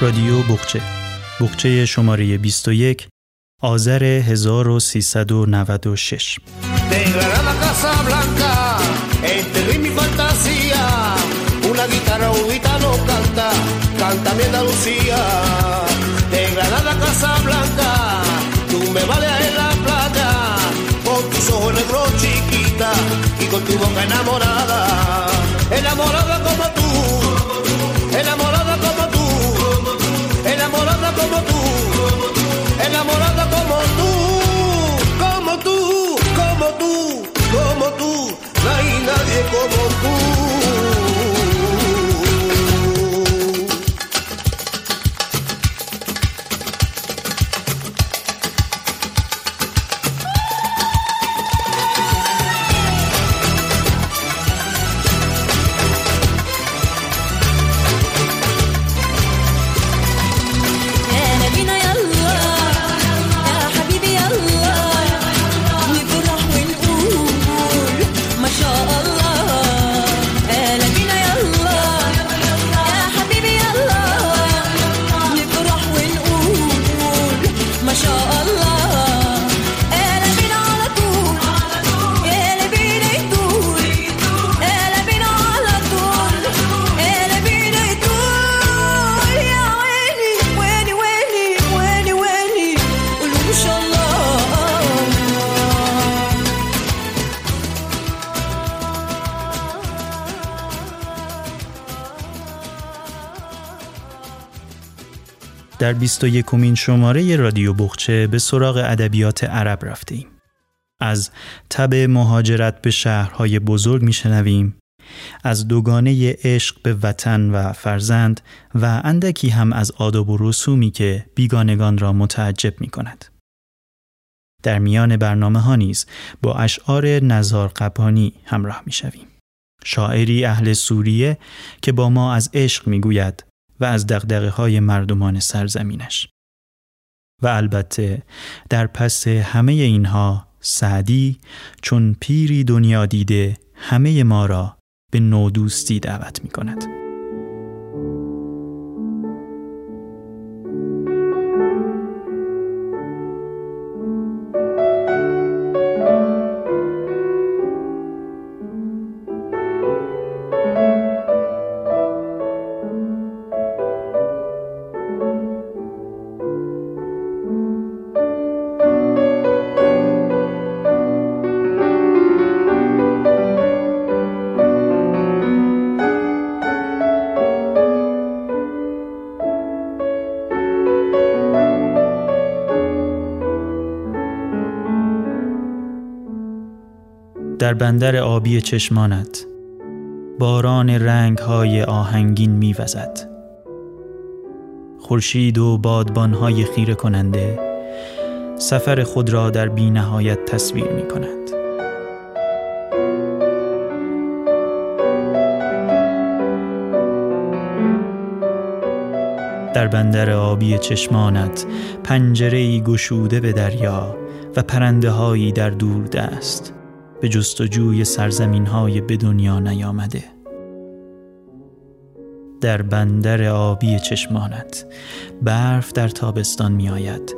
رادیو بخچه بخچه شماره 21 آذر 1396 Una guitarra un gitano canta, de como در 21 کمین شماره رادیو بخچه به سراغ ادبیات عرب رفته ایم. از تب مهاجرت به شهرهای بزرگ میشنویم از دوگانه عشق به وطن و فرزند و اندکی هم از آداب و رسومی که بیگانگان را متعجب می کند. در میان برنامه ها نیز با اشعار نزار قبانی همراه می شویم. شاعری اهل سوریه که با ما از عشق می گوید و از دقدقه های مردمان سرزمینش. و البته در پس همه اینها سعدی چون پیری دنیا دیده همه ما را به نودوستی دعوت می کند. در بندر آبی چشمانت باران رنگ های آهنگین میوزد خورشید و بادبانهای خیره کننده سفر خود را در بی نهایت تصویر می کند. در بندر آبی چشمانت پنجره ای گشوده به دریا و پرنده هایی در دور دست به جستجوی سرزمین های به دنیا نیامده. در بندر آبی چشمانت برف در تابستان می آید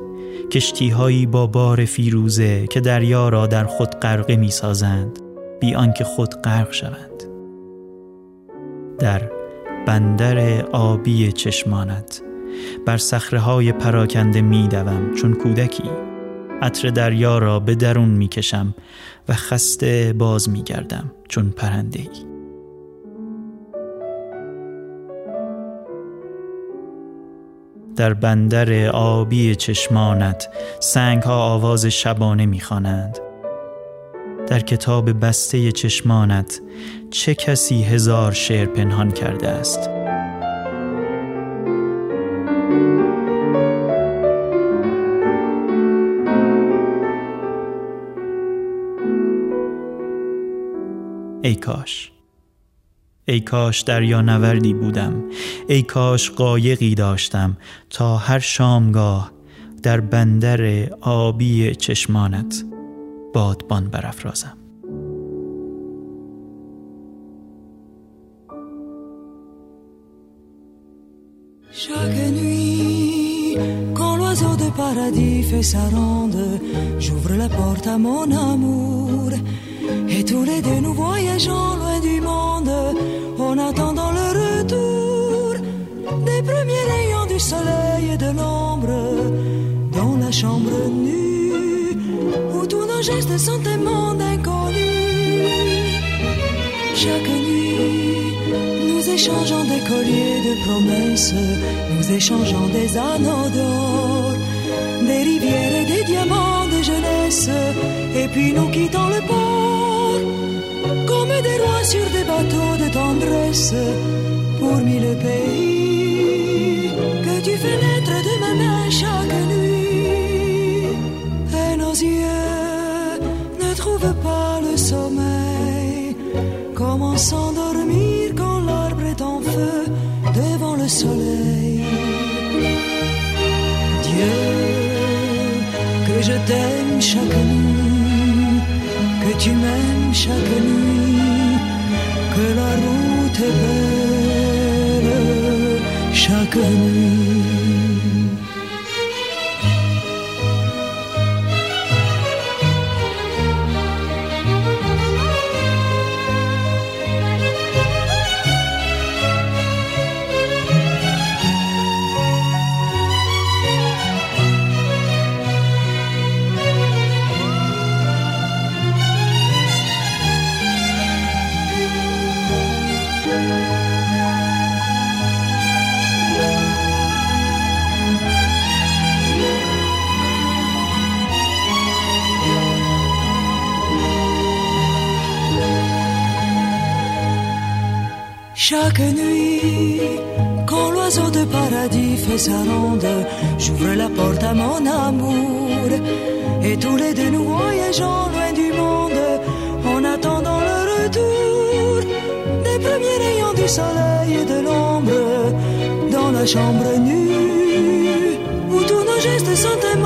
کشتی هایی با بار فیروزه که دریا را در خود غرقه می سازند بی آنکه خود غرق شوند. در بندر آبی چشمانت بر صخره های پراکنده می دوم چون کودکی. عطر دریا را به درون می کشم و خسته باز می گردم چون پرنده ای. در بندر آبی چشمانت سنگ ها آواز شبانه می خوانند. در کتاب بسته چشمانت چه کسی هزار شعر پنهان کرده است ای کاش. ای کاش دریا نوردی بودم. ای کاش قایقی داشتم تا هر شامگاه در بندر آبی چشمانت بادبان برافرازم. Chaque nuit, quand l'oiseau de paradis fait sa ronde, j'ouvre la porte à mon amour. Et tous les deux nous voyageons loin du monde, en attendant le retour des premiers rayons du soleil et de l'ombre dans la chambre nue où tous nos gestes sont un monde inconnu. Chaque nuit, nous échangeons des colliers de promesses, nous échangeons des anneaux d'or, des rivières et des diamants de jeunesse, et puis nous quittons le port des rois sur des bateaux de tendresse pour mille pays que tu fais naître de ma main chaque nuit. Et nos yeux ne trouvent pas le sommeil. Comment s'endormir quand l'arbre est en feu devant le soleil Dieu, que je t'aime chaque nuit, que tu m'aimes chaque nuit, Şakını şakını nuit. Quand l'oiseau de paradis fait sa ronde, j'ouvre la porte à mon amour. Et tous les deux nous voyageons loin du monde, en attendant le retour des premiers rayons du soleil et de l'ombre dans la chambre nue, où tous nos gestes sont un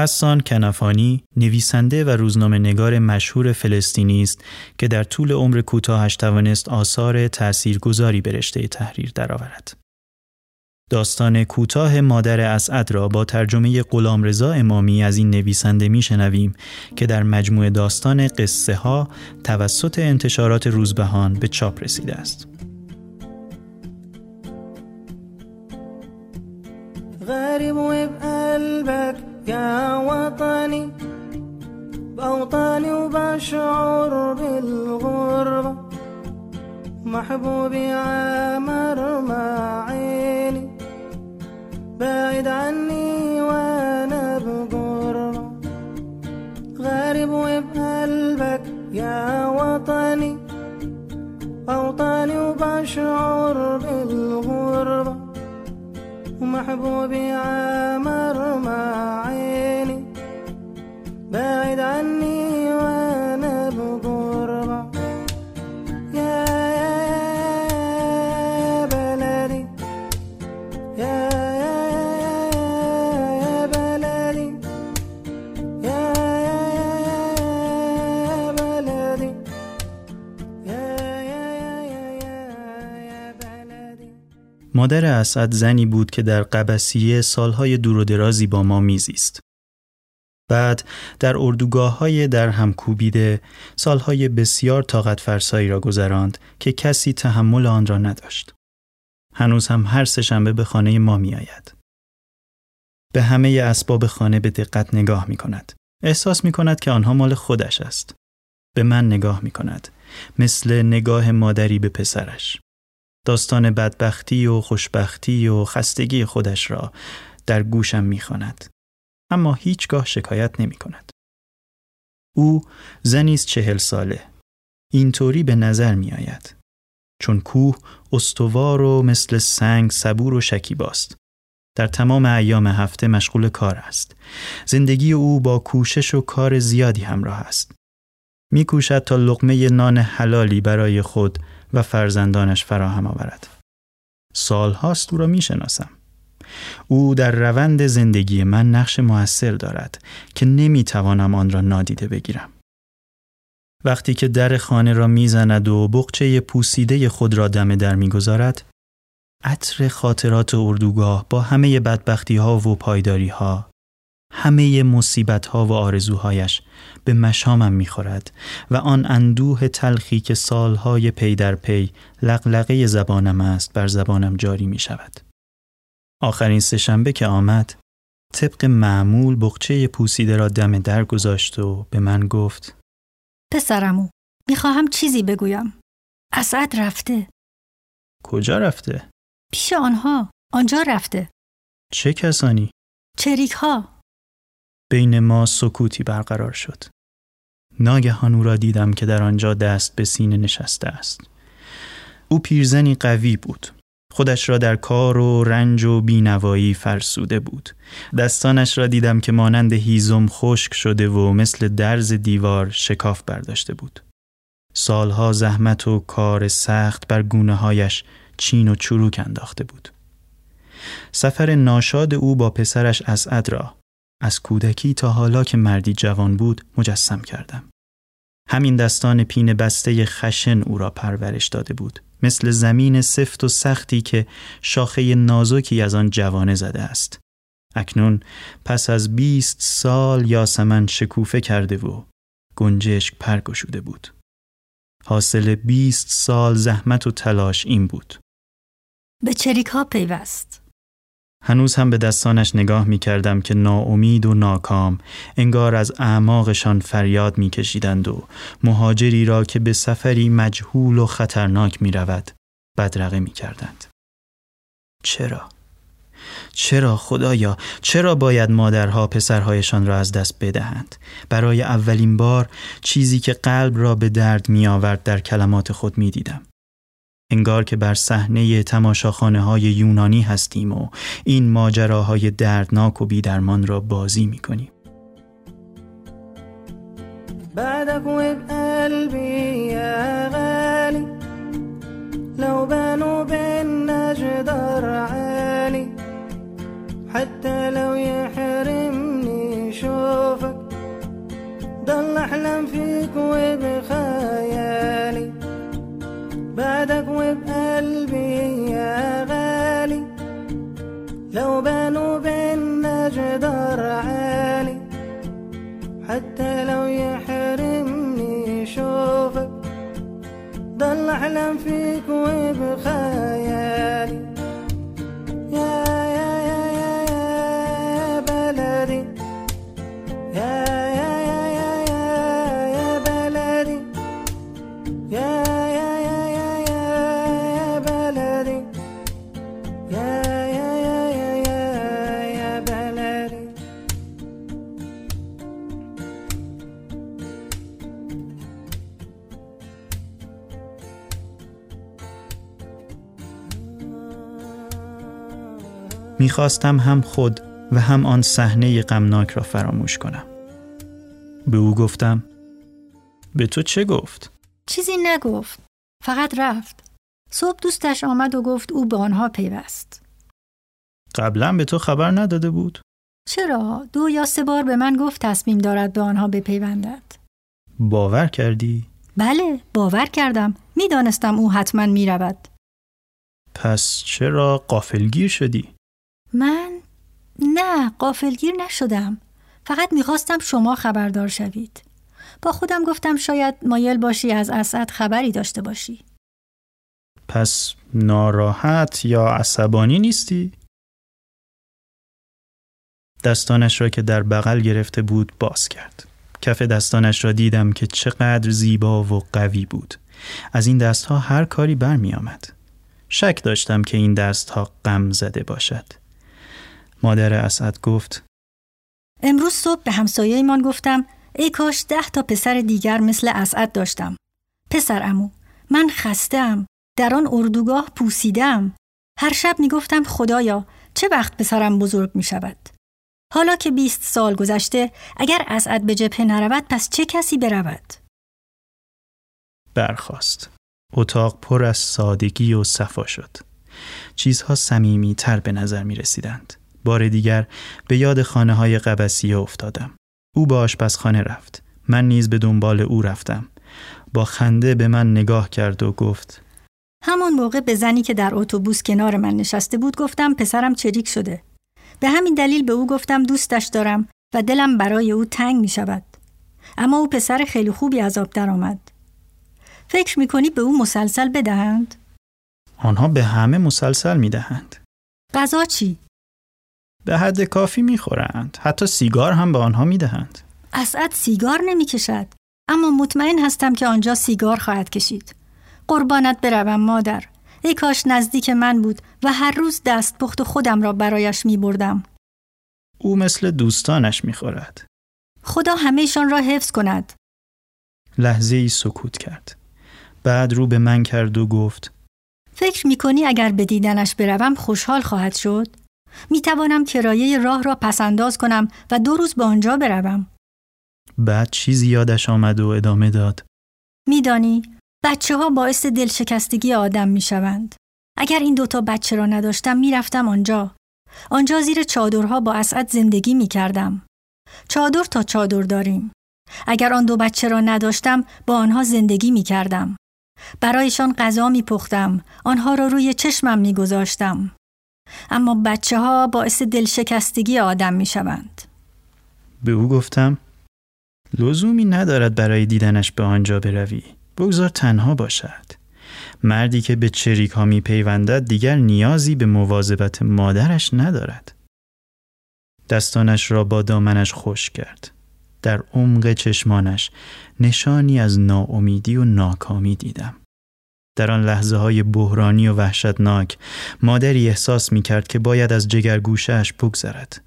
قسان کنفانی نویسنده و روزنامه نگار مشهور فلسطینی است که در طول عمر کوتاهش توانست آثار تأثیرگذاری به رشته تحریر درآورد. داستان کوتاه مادر اسعد را با ترجمه غلامرضا امامی از این نویسنده میشنویم که در مجموعه داستان قصه ها توسط انتشارات روزبهان به چاپ رسیده است. يا وطني بأوطاني وبشعر بالغربة. محبوبي عامر مع عيني بعيد عني وأنا بغربة. غارب وبقلبك يا وطني أوطاني وبشعر بالغربة. ومحبوبي عامر عيني بعيد عني وانا بغربة يا يا يا بلدي يا يا يا بلدي يا يا يا بلدي يا يا مادر اسعد زنی بود که در قبسیه سالهای دور و درازی با ما میزیست. بعد در اردوگاه های در هم کوبیده سالهای بسیار طاقت فرسایی را گذراند که کسی تحمل آن را نداشت. هنوز هم هر سهشنبه به خانه ما می آید. به همه اسباب خانه به دقت نگاه می کند. احساس می کند که آنها مال خودش است. به من نگاه می کند. مثل نگاه مادری به پسرش. داستان بدبختی و خوشبختی و خستگی خودش را در گوشم می‌خواند. اما هیچگاه شکایت نمی کند. او زنی است چهل ساله. اینطوری به نظر می آید. چون کوه استوار و مثل سنگ صبور و شکیباست. در تمام ایام هفته مشغول کار است. زندگی او با کوشش و کار زیادی همراه است. میکوشد تا لقمه نان حلالی برای خود و فرزندانش فراهم آورد. سالهاست او را می‌شناسم. او در روند زندگی من نقش موثر دارد که نمی‌توانم آن را نادیده بگیرم. وقتی که در خانه را می‌زند و بقچه پوسیده خود را دم در می‌گذارد عطر خاطرات اردوگاه با همه بدبختی ها و پایداری ها همه مصیبت ها و آرزوهایش به مشامم می‌خورد و آن اندوه تلخی که سالهای پی در پی لقلقه زبانم است بر زبانم جاری می شود. آخرین سهشنبه که آمد طبق معمول بخچه پوسیده را دم در گذاشت و به من گفت پسرمو می‌خواهم چیزی بگویم. اسعد رفته. کجا رفته؟ پیش آنها. آنجا رفته. چه کسانی؟ چریک ها. بین ما سکوتی برقرار شد. ناگهان او را دیدم که در آنجا دست به سینه نشسته است. او پیرزنی قوی بود. خودش را در کار و رنج و بینوایی فرسوده بود. دستانش را دیدم که مانند هیزم خشک شده و مثل درز دیوار شکاف برداشته بود. سالها زحمت و کار سخت بر گونه هایش چین و چروک انداخته بود. سفر ناشاد او با پسرش اسعد را از کودکی تا حالا که مردی جوان بود مجسم کردم. همین دستان پین بسته خشن او را پرورش داده بود مثل زمین سفت و سختی که شاخه نازکی از آن جوانه زده است. اکنون پس از بیست سال یاسمن شکوفه کرده و گنجشک پرگشوده بود. حاصل بیست سال زحمت و تلاش این بود. به چریک ها پیوست. هنوز هم به دستانش نگاه می کردم که ناامید و ناکام انگار از اعماقشان فریاد می کشیدند و مهاجری را که به سفری مجهول و خطرناک می رود بدرقه می کردند. چرا؟ چرا خدایا چرا باید مادرها پسرهایشان را از دست بدهند برای اولین بار چیزی که قلب را به درد می آورد در کلمات خود می دیدم انگار که بر صحنه تماشاخانه های یونانی هستیم و این ماجراهای دردناک و بیدرمان را بازی می کنیم. بعدك وبقلبي يا غالي لو بانوا بينا جدار عالي حتى لو يحرمني شوفك ضل احلم فيك وبخيالي بعدك وبقلبي يا غالي. لو بانوا بينا جدار عالي حتى لو يحرمني شوفك ضل احلم فيك وبخيالي يا يا يا يا يا بلدي. يا می‌خواستم هم خود و هم آن صحنه غمناک را فراموش کنم. به او گفتم به تو چه گفت؟ چیزی نگفت. فقط رفت. صبح دوستش آمد و گفت او به آنها پیوست. قبلا به تو خبر نداده بود؟ چرا؟ دو یا سه بار به من گفت تصمیم دارد به آنها بپیوندد. باور کردی؟ بله، باور کردم. می‌دانستم او حتما می رود. پس چرا قافلگیر شدی؟ من؟ نه، قافلگیر نشدم. فقط می‌خواستم شما خبردار شوید. با خودم گفتم شاید مایل باشی از اسد خبری داشته باشی. پس ناراحت یا عصبانی نیستی؟ دستانش را که در بغل گرفته بود باز کرد. کف دستانش را دیدم که چقدر زیبا و قوی بود. از این دستها هر کاری برمی آمد. شک داشتم که این دستها غم زده باشد. مادر اسعد گفت امروز صبح به همسایه‌مان گفتم ای کاش ده تا پسر دیگر مثل اسعد داشتم. پسر امو، من خستم. در آن اردوگاه پوسیدم. هر شب می گفتم خدایا چه وقت پسرم بزرگ می شود. حالا که بیست سال گذشته اگر اسعد به جبهه نرود پس چه کسی برود؟ برخاست. اتاق پر از سادگی و صفا شد. چیزها سمیمی تر به نظر می رسیدند. بار دیگر به یاد خانه های قبسیه افتادم. او به آشپزخانه رفت. من نیز به دنبال او رفتم. با خنده به من نگاه کرد و گفت همون موقع به زنی که در اتوبوس کنار من نشسته بود گفتم پسرم چریک شده. به همین دلیل به او گفتم دوستش دارم و دلم برای او تنگ می شود. اما او پسر خیلی خوبی از آب درآمد. فکر می کنی به او مسلسل بدهند؟ آنها به همه مسلسل می دهند. غذا چی؟ به حد کافی می خورند. حتی سیگار هم به آنها می دهند. اسعد سیگار نمی کشد. اما مطمئن هستم که آنجا سیگار خواهد کشید. قربانت بروم مادر. ای کاش نزدیک من بود و هر روز دست پخت خودم را برایش می بردم. او مثل دوستانش می خورد. خدا همهشان را حفظ کند. لحظه ای سکوت کرد. بعد رو به من کرد و گفت فکر می کنی اگر به دیدنش بروم خوشحال خواهد شد؟ می توانم کرایه راه را پسنداز کنم و دو روز به آنجا بروم. بعد چیزی یادش آمد و ادامه داد. میدانی بچه ها باعث دلشکستگی آدم می شوند. اگر این دوتا بچه را نداشتم می‌رفتم آنجا. آنجا زیر چادرها با اسعد زندگی می کردم. چادر تا چادر داریم. اگر آن دو بچه را نداشتم با آنها زندگی می کردم. برایشان غذا می پختم. آنها را روی چشمم می گذاشتم. اما بچه ها باعث دلشکستگی آدم می شوند. به او گفتم لزومی ندارد برای دیدنش به آنجا بروی. بگذار تنها باشد. مردی که به چریک ها می پیوندد دیگر نیازی به مواظبت مادرش ندارد. دستانش را با دامنش خوش کرد. در عمق چشمانش نشانی از ناامیدی و ناکامی دیدم. در آن لحظه های بحرانی و وحشتناک مادری احساس می کرد که باید از جگرگوشهش بگذرد.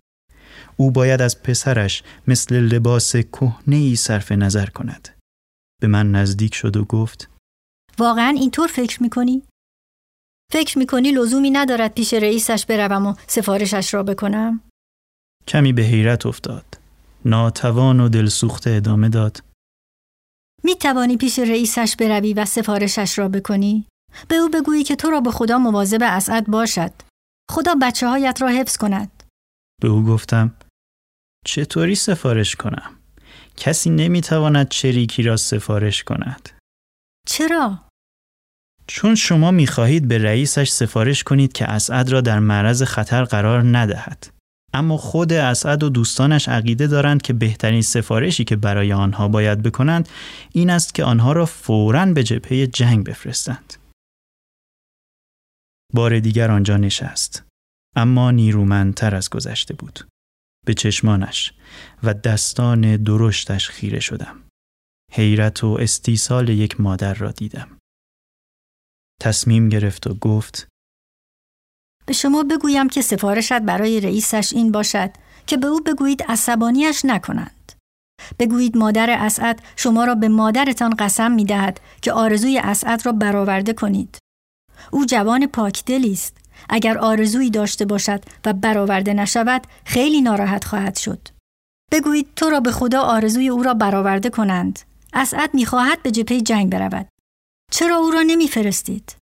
او باید از پسرش مثل لباس کهنه ای صرف نظر کند. به من نزدیک شد و گفت واقعا اینطور فکر می‌کنی؟ فکر می‌کنی لزومی ندارد پیش رئیسش بروم و سفارشش را بکنم؟ کمی به حیرت افتاد. ناتوان و دلسوخته ادامه داد. می توانی پیش رئیسش بروی و سفارشش را بکنی؟ به او بگویی که تو را به خدا مواظب اسعد باشد. خدا بچه هایت را حفظ کند. به او گفتم چطوری سفارش کنم؟ کسی نمی‌تواند چریکی را سفارش کند. چرا؟ چون شما می‌خواهید به رئیسش سفارش کنید که اسعد را در معرض خطر قرار ندهد. اما خود اسعد و دوستانش عقیده دارند که بهترین سفارشی که برای آنها باید بکنند این است که آنها را فوراً به جبهه جنگ بفرستند. بار دیگر آنجا نشست. اما نیرومندتر از گذشته بود. به چشمانش و دستان درشتش خیره شدم. حیرت و استیصال یک مادر را دیدم. تصمیم گرفت و گفت به شما بگویم که سفارشت برای رئیسش این باشد که به او بگویید عصبانیش نکنند. بگویید مادر اسعد شما را به مادرتان قسم می دهد که آرزوی اسعد را برآورده کنید. او جوان پاکدلی است. اگر آرزویی داشته باشد و برآورده نشود خیلی ناراحت خواهد شد. بگویید تو را به خدا آرزوی او را برآورده کنند. اسعد می‌خواهد به جبهه جنگ برود. چرا او را نمیفرستید؟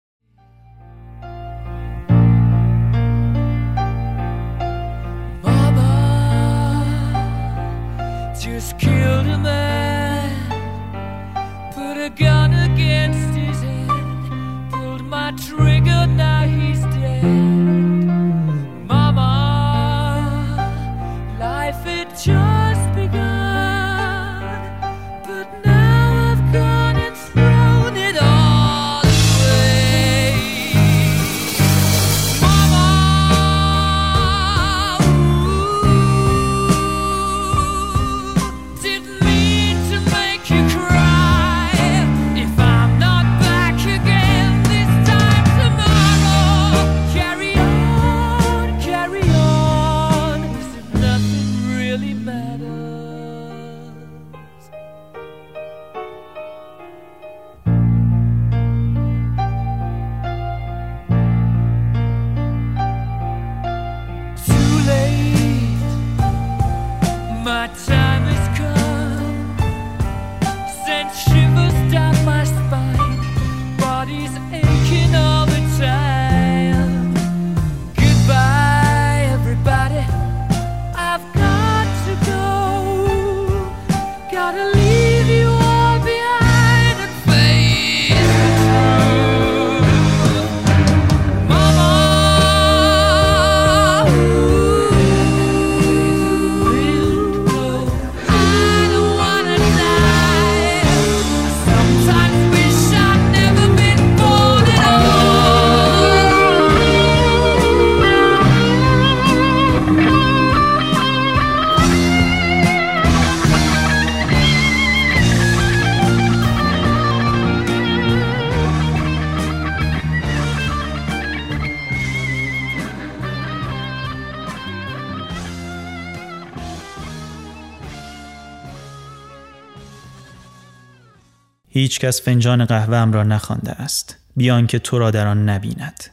هیچ کس فنجان قهوه را نخوانده است بیان که تو را در آن نبیند.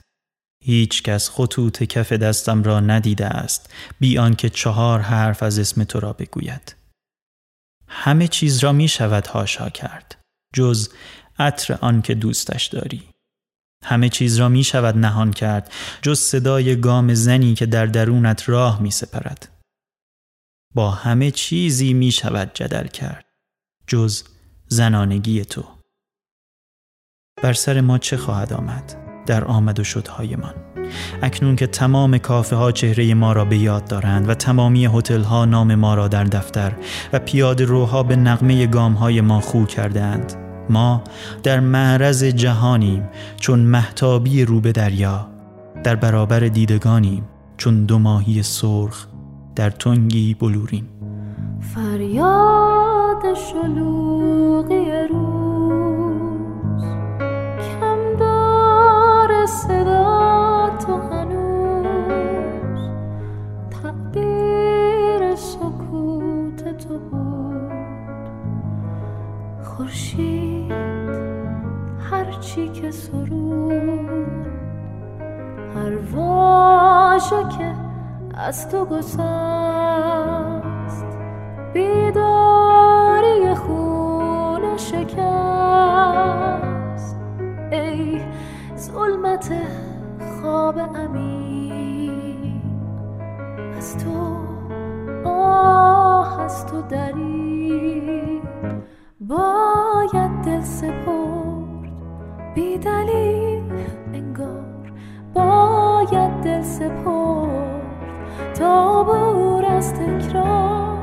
هیچ کس خطوط کف دستم را ندیده است بیان که چهار حرف از اسم تو را بگوید. همه چیز را می شود هاشا کرد جز عطر آن که دوستش داری. همه چیز را می شود نهان کرد جز صدای گام زنی که در درونت راه می سپرد. با همه چیزی می شود جدل کرد جز زنانگی تو. بر سر ما چه خواهد آمد در آمد و شدهایمان؟ اکنون که تمام کافه ها چهره ما را به یاد دارند و تمامی هتل ها نام ما را در دفتر و پیاده روها به نغمه گام های ما خو کردند ما در معرض جهانیم چون محتابی رو به دریا در برابر دیدگانیم چون دو ماهی سرخ در تنگی بلورین فریاد شلوغی روز. کم دار صدا تو هنوز. تعبیر سکوت تو بود. خورشید هرچی که سرود. هر واژه که از تو گسست. بیداری ظلمت خواب امین. از تو آه از تو دری باید دل سپرد بی دلیل انگار. باید دل سپرد تا بور از تکرار.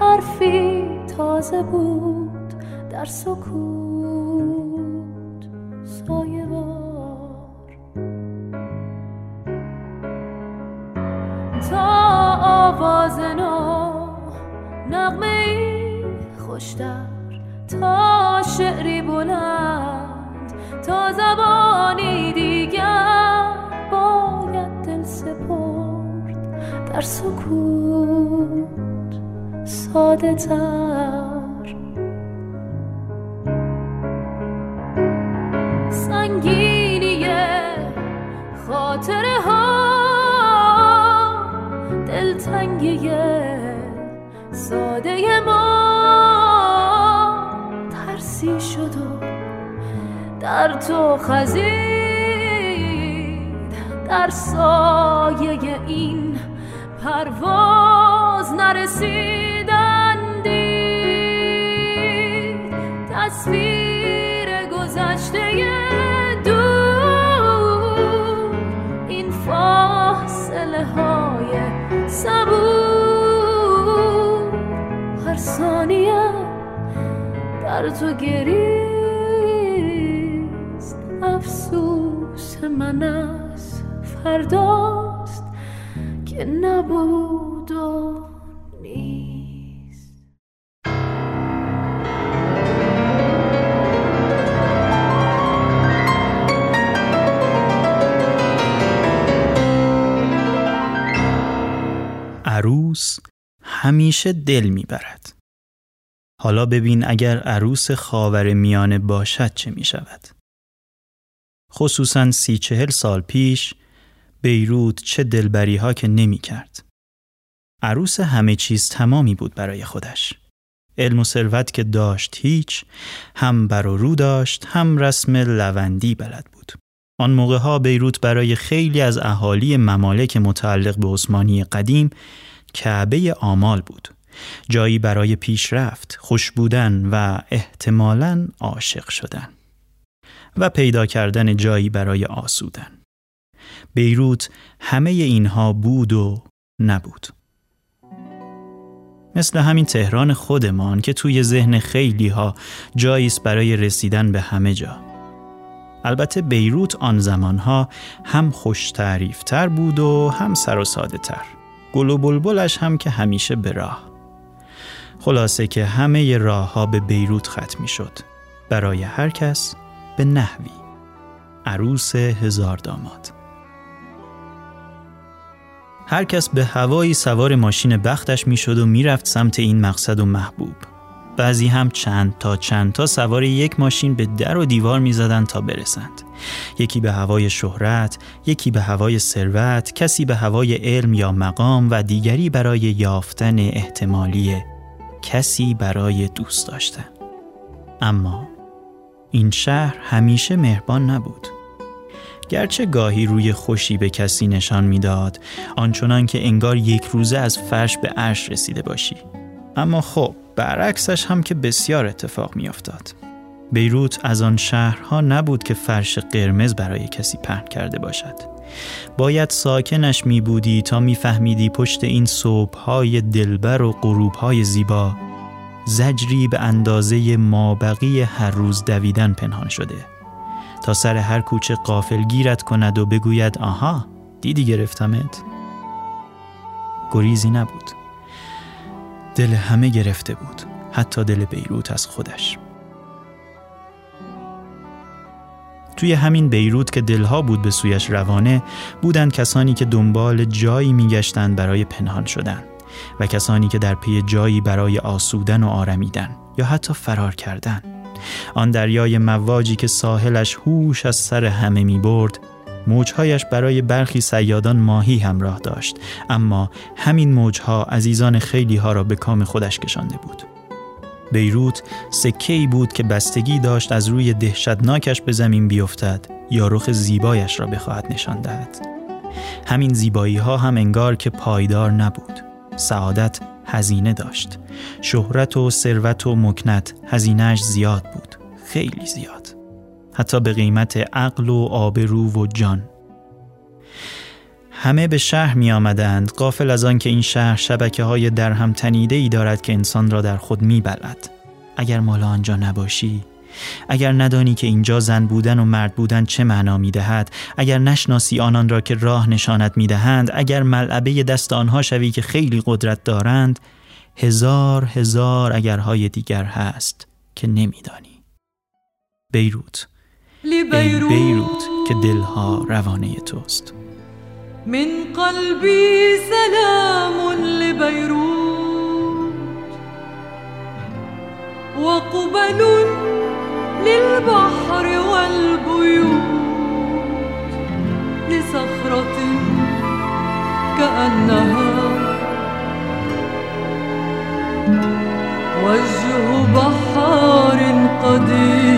حرفی تازه بود در سکوت سایه آواز نو نغمه ای خوشتر تا شعری بلند تا زبانی دیگر باید دل سپرد. در سکوت ساده تر. سنگینی خاطره ها دلتنگی ساده ما ترسی شد و در تو خزید. در سایه این پرواز نرسیدندی تصویر گذشته صبور هر ثانیه در تو گریست. افسوس من از فرداست که نبود و نیست. عروس همیشه دل می‌برد. حالا ببین اگر عروس خاور میانه باشد چه می شود. خصوصا سی چهل سال پیش بیروت چه دلبری ها که نمی کرد. عروس همه چیز تمامی بود برای خودش. علم و ثروت که داشت هیچ هم بر و رو داشت هم رسم لوندی بلد بود. آن موقع ها بیروت برای خیلی از اهالی ممالک متعلق به عثمانی قدیم کعبه آمال بود. جایی برای پیشرفت، خوش بودن و احتمالاً عاشق شدن و پیدا کردن جایی برای آسودن. بیروت همه اینها بود و نبود. مثل همین تهران خودمان که توی ذهن خیلی ها جاییست برای رسیدن به همه جا. البته بیروت آن زمانها هم خوش تر بود و هم سر و ساده تر. گل و بلبلش هم که همیشه به راه. خلاصه که همه راه ها به بیروت ختم می شد. برای هر کس به نحوی. عروس هزار داماد. هر کس به هوایی سوار ماشین بختش می‌شد و می‌رفت سمت این مقصد و محبوب. بعضی هم چند تا چند تا سوار یک ماشین به در و دیوار می زدن تا برسند. یکی به هوای شهرت، یکی به هوای ثروت، کسی به هوای علم یا مقام و دیگری برای یافتن احتمالی کسی برای دوست داشتن. اما این شهر همیشه مهربان نبود. گرچه گاهی روی خوشی به کسی نشان می‌داد آنچنان که انگار یک روزه از فرش به عرش رسیده باشی. اما خب برعکسش هم که بسیار اتفاق میافتاد. بیروت از آن شهرها نبود که فرش قرمز برای کسی پهن کرده باشد. باید ساکنش می بودی تا میفهمیدی پشت این صبحهای دلبر و غروبهای زیبا زجری به اندازه مابقی هر روز دویدن پنهان شده. تا سر هر کوچه قافل گیرت کند و بگوید آها دیدی گرفتمت؟ گریزی نبود. دل همه گرفته بود حتی دل بیروت از خودش. توی همین بیروت که دلها بود به سویش روانه بودند کسانی که دنبال جایی میگشتند برای پنهان شدن و کسانی که در پی جایی برای آسودن و آرمیدن یا حتی فرار کردن. آن دریای مواجی که ساحلش هوش از سر همه می برد موجهایش برای برخی سیادان ماهی همراه داشت. اما همین موجها عزیزان خیلی ها را به کام خودش کشانده بود. بیروت سکه ای بود که بستگی داشت از روی دهشتناکش به زمین بیفتد یا رخ زیبایش را بخواهد نشان دهد. همین زیبایی ها هم انگار که پایدار نبود. سعادت هزینه داشت. شهرت و ثروت و مکنت هزینهش زیاد بود. خیلی زیاد. حتی به قیمت عقل و آبرو و جان همه به شهر می آمدند قافل از آن که این شهر شبکه های در هم تنیده ای دارد که انسان را در خود می بلد. اگر مال آنجا نباشی اگر ندانی که اینجا زن بودن و مرد بودن چه معنا می دهد اگر نشناسی آنان را که راه نشانت می دهند اگر ملعبه دست آنها شوی که خیلی قدرت دارند هزار هزار اگرهای دیگر هست که نمیدانی بیروت ای بیروت که دلها روانه توست. من قلبي سلام لبيروت وقبل للبحر والبيوت. لصخرة كأنها وجه بحار قديم.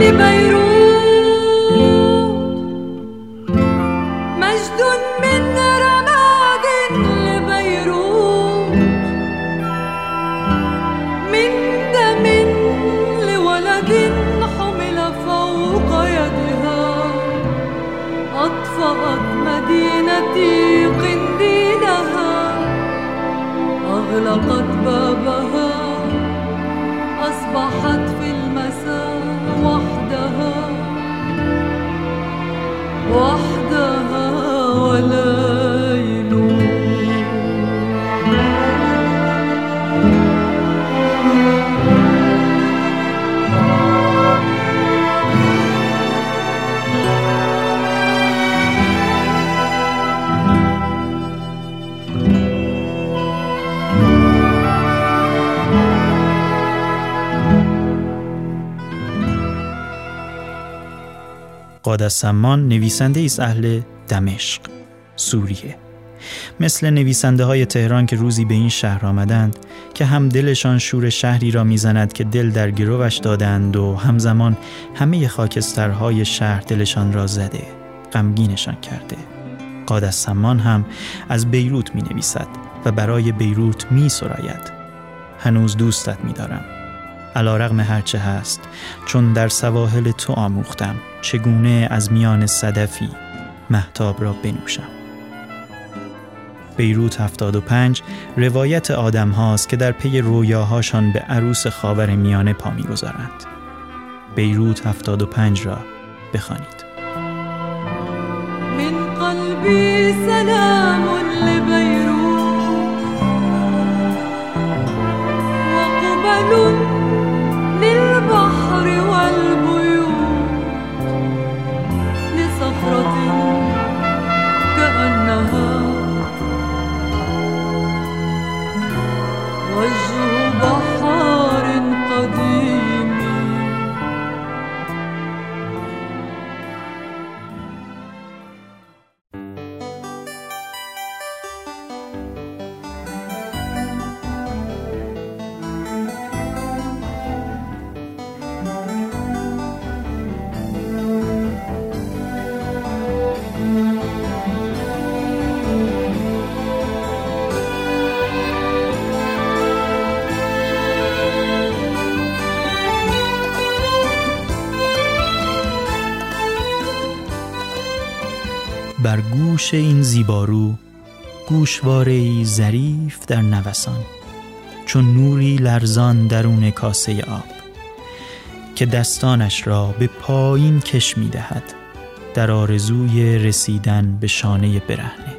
لبيروت. مجد من رماد لبيروت. من دم لولد حمل فوق يدها. أطفأت مدينتي قنديلها. أغلقت بابها. أصبحت في المساء. وحدها ولا قادس سمان نویسنده است اهل دمشق سوریه. مثل نویسنده های تهران که روزی به این شهر آمدند که هم دلشان شور شهری را می‌زند که دل در گروش دادند و همزمان همه خاکسترهای شهر دلشان را زده غمگینشان کرده. قادس سمان هم از بیروت می نویسد و برای بیروت می سراید. هنوز دوستت می دارم علا رغم هرچه هست چون در سواحل تو آموختم. چگونه از میان صدفی محتاب را بنوشم بیروت 75 روایت آدم هاست که در پی رویاهاشان به عروس خاور میانه پا می‌گذارند. بیروت 75 را بخوانید. من قلبي سلام گوش این زیبارو گوشواره ای ظریف در نوسان چون نوری لرزان درون کاسه آب که دستانش را به پایین کش می دهد در آرزوی رسیدن به شانه برهنه.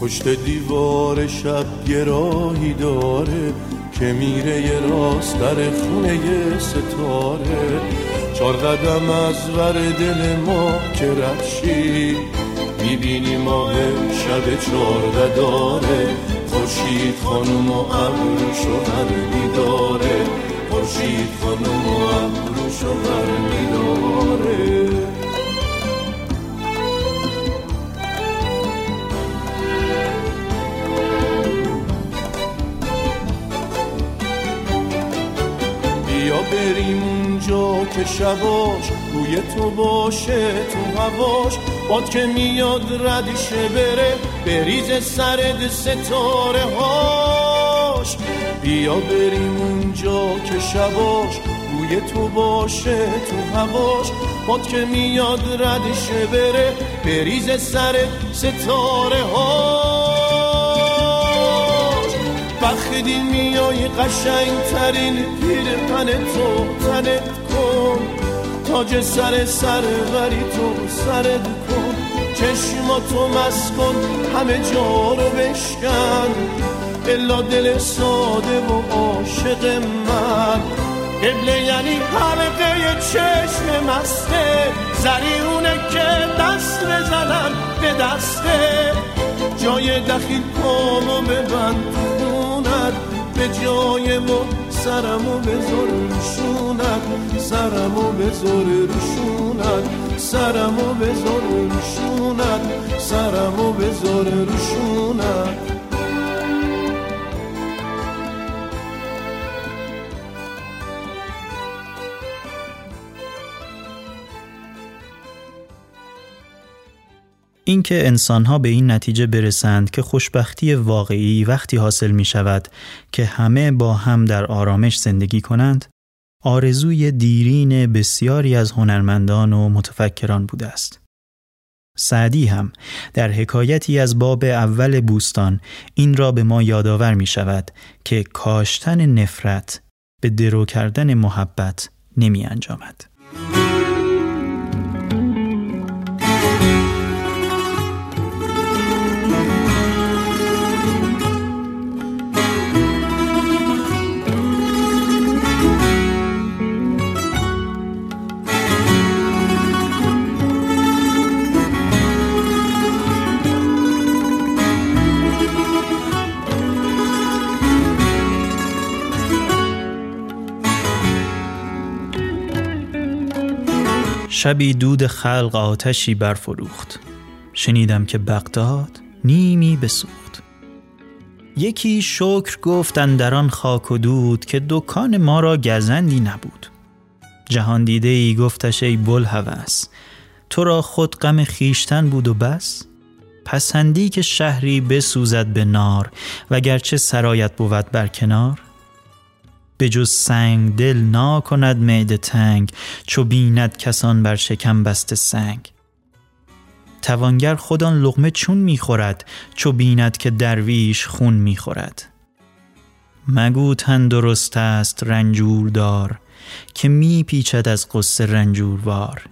پشت دیوار شب یه راهی داره که میره راست در خونه ستاره. چار قدم از ور دل ما که رفشی می‌بینی ماه شب چارده داره. خورشید خانم و ابروشو هر میداره خورشید خانم و ابروشو هر بریم اونجا که شباش روی تو باشه تو هواش. باد که میاد ردشه بره بریز سرد ستاره هاش. بیا بریم اونجا که شباش روی تو باشه تو هواش. باد که میاد ردشه بره بریز سر ستاره هاش. وقتی میای قشنگ ترین پیر پن تو تنت کن تاج سر سر غری تو سرت کن چشماتو مست کن همه جا رو بشکن. الا دل ساده و عاشق من. قبله یعنی حلقه چشم مسته. زریونه که دست بزنم به دسته. جای دخیل پامو ببند. به جای ما سرمو بذار روشونت سرمو بذار روشونت سرمو بذار روشونت سرمو بذار روشونت. اینکه انسانها به این نتیجه برسند که خوشبختی واقعی وقتی حاصل می شود که همه با هم در آرامش زندگی کنند آرزوی دیرین بسیاری از هنرمندان و متفکران بوده است. سعدی هم در حکایتی از باب اول بوستان این را به ما یادآور می شود که کاشتن نفرت به درو کردن محبت نمی انجامد. شبی دود خلق آتشی برفروخت. شنیدم که بغداد نیمی بسوخت. یکی شکر گفتن در آن خاک و دود که دکان ما را گزندی نبود. جهان دیده ای گفتش ای بلهوس تو را خود غم خیشتن بود و بس؟ پسندی که شهری بسوزد به نار وگرچه سرایت بود بر کنار؟ به جز سنگ دل نا کند معده تنگ چو بیند کسان بر شکم بسته سنگ. توانگر خودان لغمه چون می‌خورد چو بیند که درویش خون می‌خورد. مگو تندرست است رنجور دار که میپیچد از قصه رنجوروار.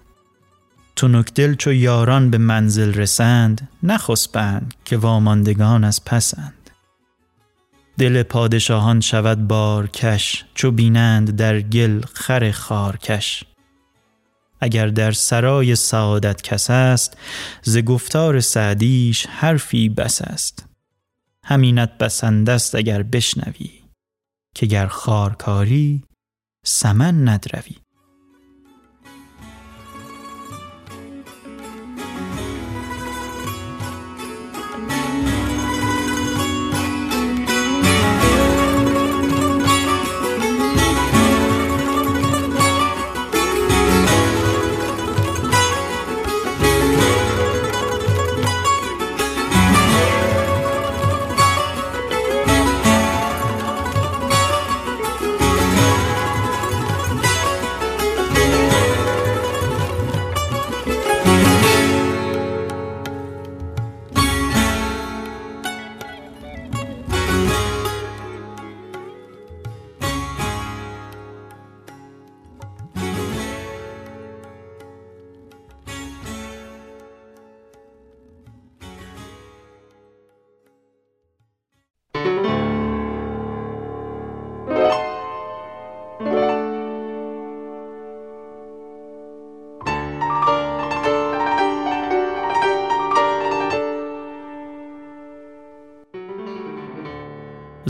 تنک دل چو یاران به منزل رسند نخسبند که واماندگان از پسند. دل پادشاهان شود بارکش چو بینند در گل خر خارکش. اگر در سرای سعادت کس است ز گفتار سعدیش حرفی بس است. همینت بسند است اگر بشنوی که گر خارکاری سمن ندروی.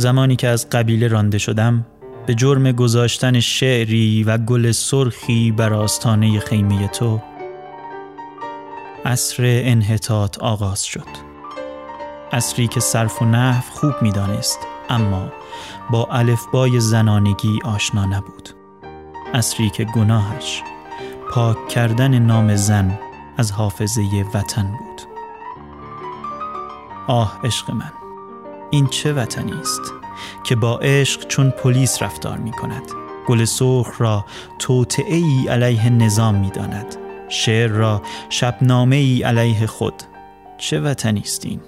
زمانی که از قبیله رانده شدم به جرم گذاشتن شعری و گل سرخی بر آستانه خیمه تو عصر انحطاط آغاز شد. عصری که صرف و نحو خوب می‌دانست اما با الفبای زنانگی آشنا نبود. عصری که گناهش پاک کردن نام زن از حافظه وطن بود. آه عشق من! این چه وطنی است که با عشق چون پلیس رفتار می کند گل سرخ را توطعه ای علیه نظام می داند شعر را شبنامه ای علیه خود. چه وطنی است این؟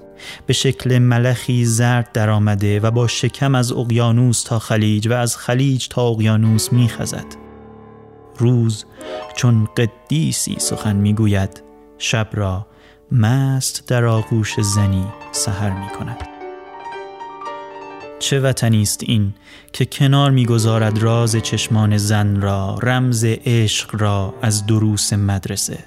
به شکل ملخی زرد درآمده و با شکم از اقیانوس تا خلیج و از خلیج تا اقیانوس میخزد. روز چون قدیسی سخن می‌گوید شب را مست در آغوش زنی سحر می کند چه وطنی است این که کنار می‌گذارد راز چشمان زن را رمز عشق را از دروس مدرسه.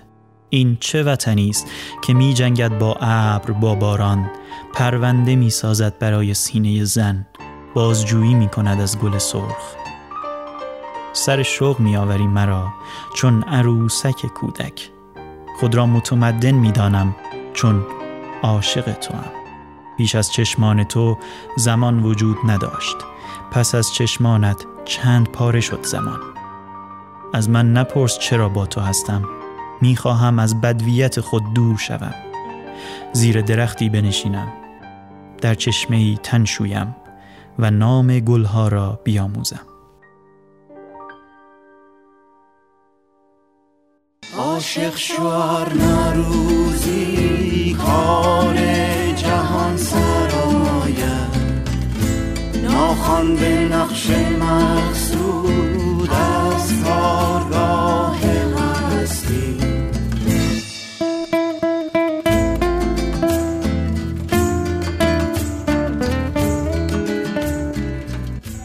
این چه وطنی است که می جنگد با ابر با باران پرونده می سازد برای سینه زن بازجویی می کند از گل سرخ. سر شوق می آوری مرا چون عروسک کودک. خود را متمدن می دانم چون عاشق تو هم. پیش از چشمان تو زمان وجود نداشت. پس از چشمانت چند پاره شد زمان. از من نپرس چرا با تو هستم. می‌خواهم از بدویت خود دور شوم. زیر درختی بنشینم. در چشمه تن شویم و نام گلها را بیاموزم. عاشق شوار نروزی کار جهان سرایت. ناخوان به نقش مقصود از کارگاه هستی.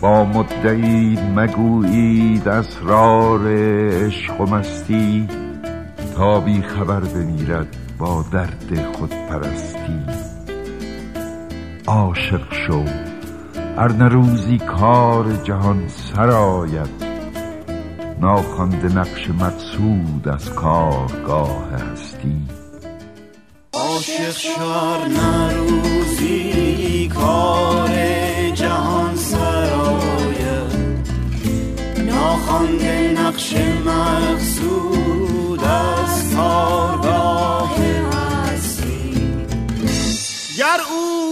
با مدعی مگویید اسرار عشق و مستی تا بی خبر بمیرد با درد خود پرستی عاشق شو. ار روزی کار جهان سرآید ناخوانده نقش مقصود از کارگاه هستی. عاشق شو نروزی کار جهان سرآید ناخوانده نقش مقصود از کارگاه گر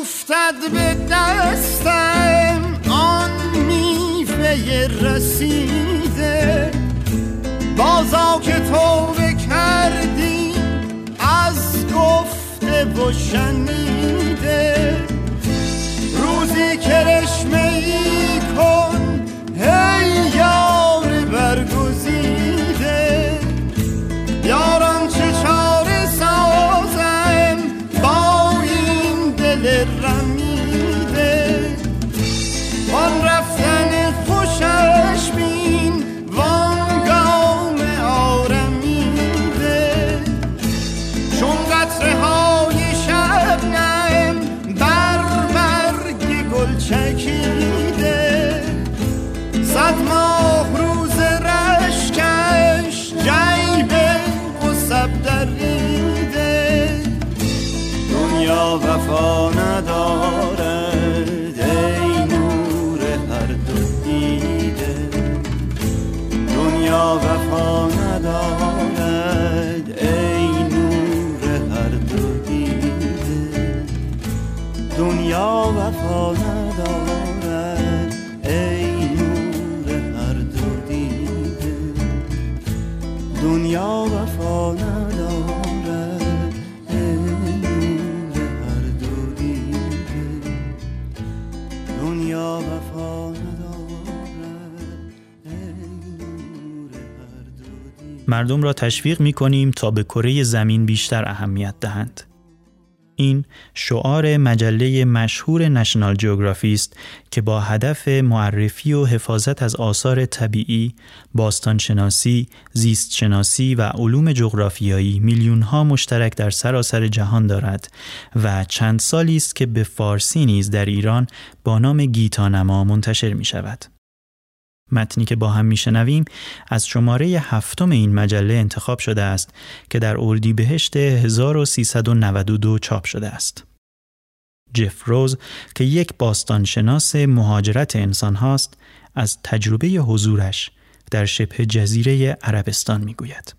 افتد به دستم آن میوه رسیده بازا که توبه کردی از گفته و شنیده روزی کرشمه ای کن مردم را تشویق می کنیم تا به کره زمین بیشتر اهمیت دهند. این شعار مجله مشهور نشنال جیوگرافی است که با هدف معرفی و حفاظت از آثار طبیعی، باستانشناسی، زیستشناسی و علوم جغرافیایی میلیونها مشترک در سراسر جهان دارد و چند سالی است که به فارسی نیز در ایران با نام گیتانما منتشر می شود. متنی که با هم میشنویم از شماره هفتم این مجله انتخاب شده است که در اردیبهشت 1392 چاپ شده است. جف روز که یک باستانشناس مهاجرت انسان هاست از تجربه حضورش در شبه جزیره عربستان می‌گوید.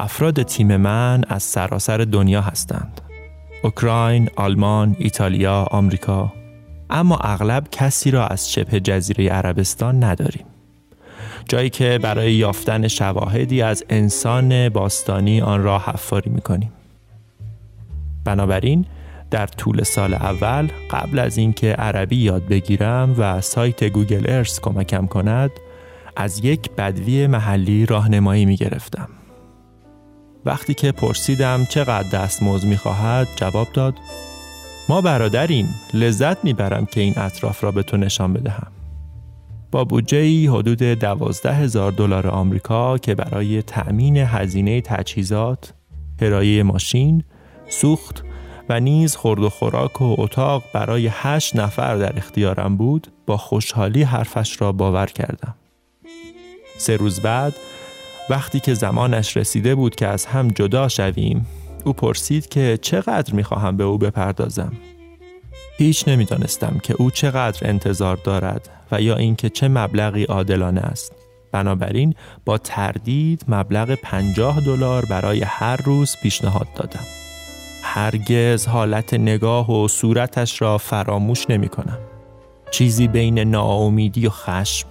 افراد تیم من از سراسر دنیا هستند. اوکراین، آلمان، ایتالیا، آمریکا. اما اغلب کسی را از شبه جزیره عربستان نداریم. جایی که برای یافتن شواهدی از انسان باستانی آن را حفاری می‌کنیم. بنابراین در طول سال اول قبل از اینکه عربی یاد بگیرم و سایت گوگل ارس کمکم کند از یک بدوی محلی راهنمایی می گرفتم. وقتی که پرسیدم چقدر دستمزد می خواهد جواب داد ما برادریم لذت می‌برم که این اطراف را به تو نشان بدهم. با بودجه حدود دوازده هزار دلار آمریکا که برای تأمین هزینه تجهیزات، کرایه ماشین، سوخت و نیز خورد و خوراک و اتاق برای هشت نفر در اختیارم بود با خوشحالی حرفش را باور کردم. سه روز بعد وقتی که زمانش رسیده بود که از هم جدا شویم او پرسید که چقدر می‌خواهم به او بپردازم. هیچ نمی‌دانستم که او چقدر انتظار دارد و یا اینکه چه مبلغی عادلانه است. بنابراین با تردید مبلغ پنجاه دلار برای هر روز پیشنهاد دادم. هرگز حالت نگاه و صورتش را فراموش نمی کنم. چیزی بین ناامیدی و خشم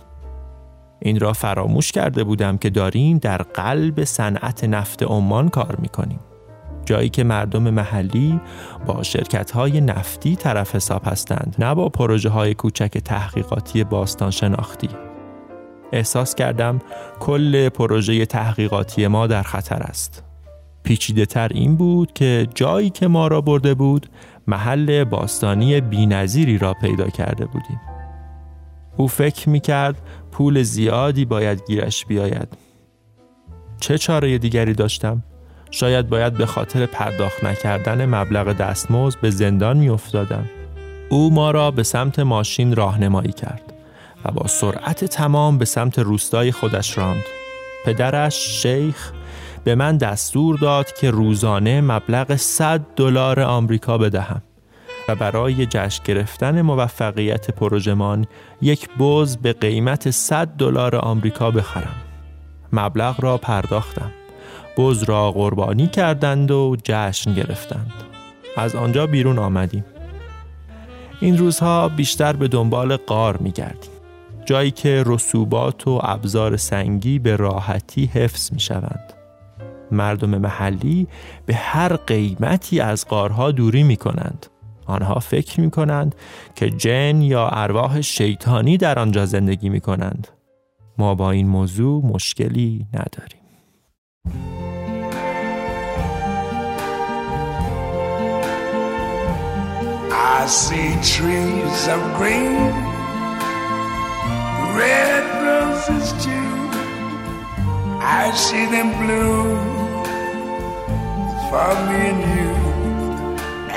این را فراموش کرده بودم که داریم در قلب صنعت نفت عمان کار می کنیم. جایی که مردم محلی با شرکت های نفتی طرف حساب هستند نه با پروژه های کوچک تحقیقاتی باستان شناختی. احساس کردم کل پروژه تحقیقاتی ما در خطر است. پیچیده تر این بود که جایی که ما را برده بود محل باستانی بینظیری را پیدا کرده بودیم. او فکر می کرد پول زیادی باید گیرش بیاید. چه چاره دیگری داشتم؟ شاید باید به خاطر پرداخت نکردن مبلغ دستمزد به زندان می افتادم. او ما را به سمت ماشین راهنمایی کرد و با سرعت تمام به سمت روستای خودش راند. پدرش شیخ به من دستور داد که روزانه مبلغ 100 دلار آمریکا بدهم و برای جشن گرفتن موفقیت پروژمان یک بز به قیمت 100 دلار آمریکا بخرم. مبلغ را پرداختم. بز را قربانی کردند و جشن گرفتند. از آنجا بیرون آمدیم. این روزها بیشتر به دنبال قار می گردیم. جایی که رسوبات و ابزار سنگی به راحتی حفظ می شوند. مردم محلی به هر قیمتی از قارها دوری می کنند. آنها فکر می کنند که جن یا ارواح شیطانی در آنجا زندگی می کنند. ما با این موضوع مشکلی نداریم. I see trees of green, red roses too. I see them bloom for me and you.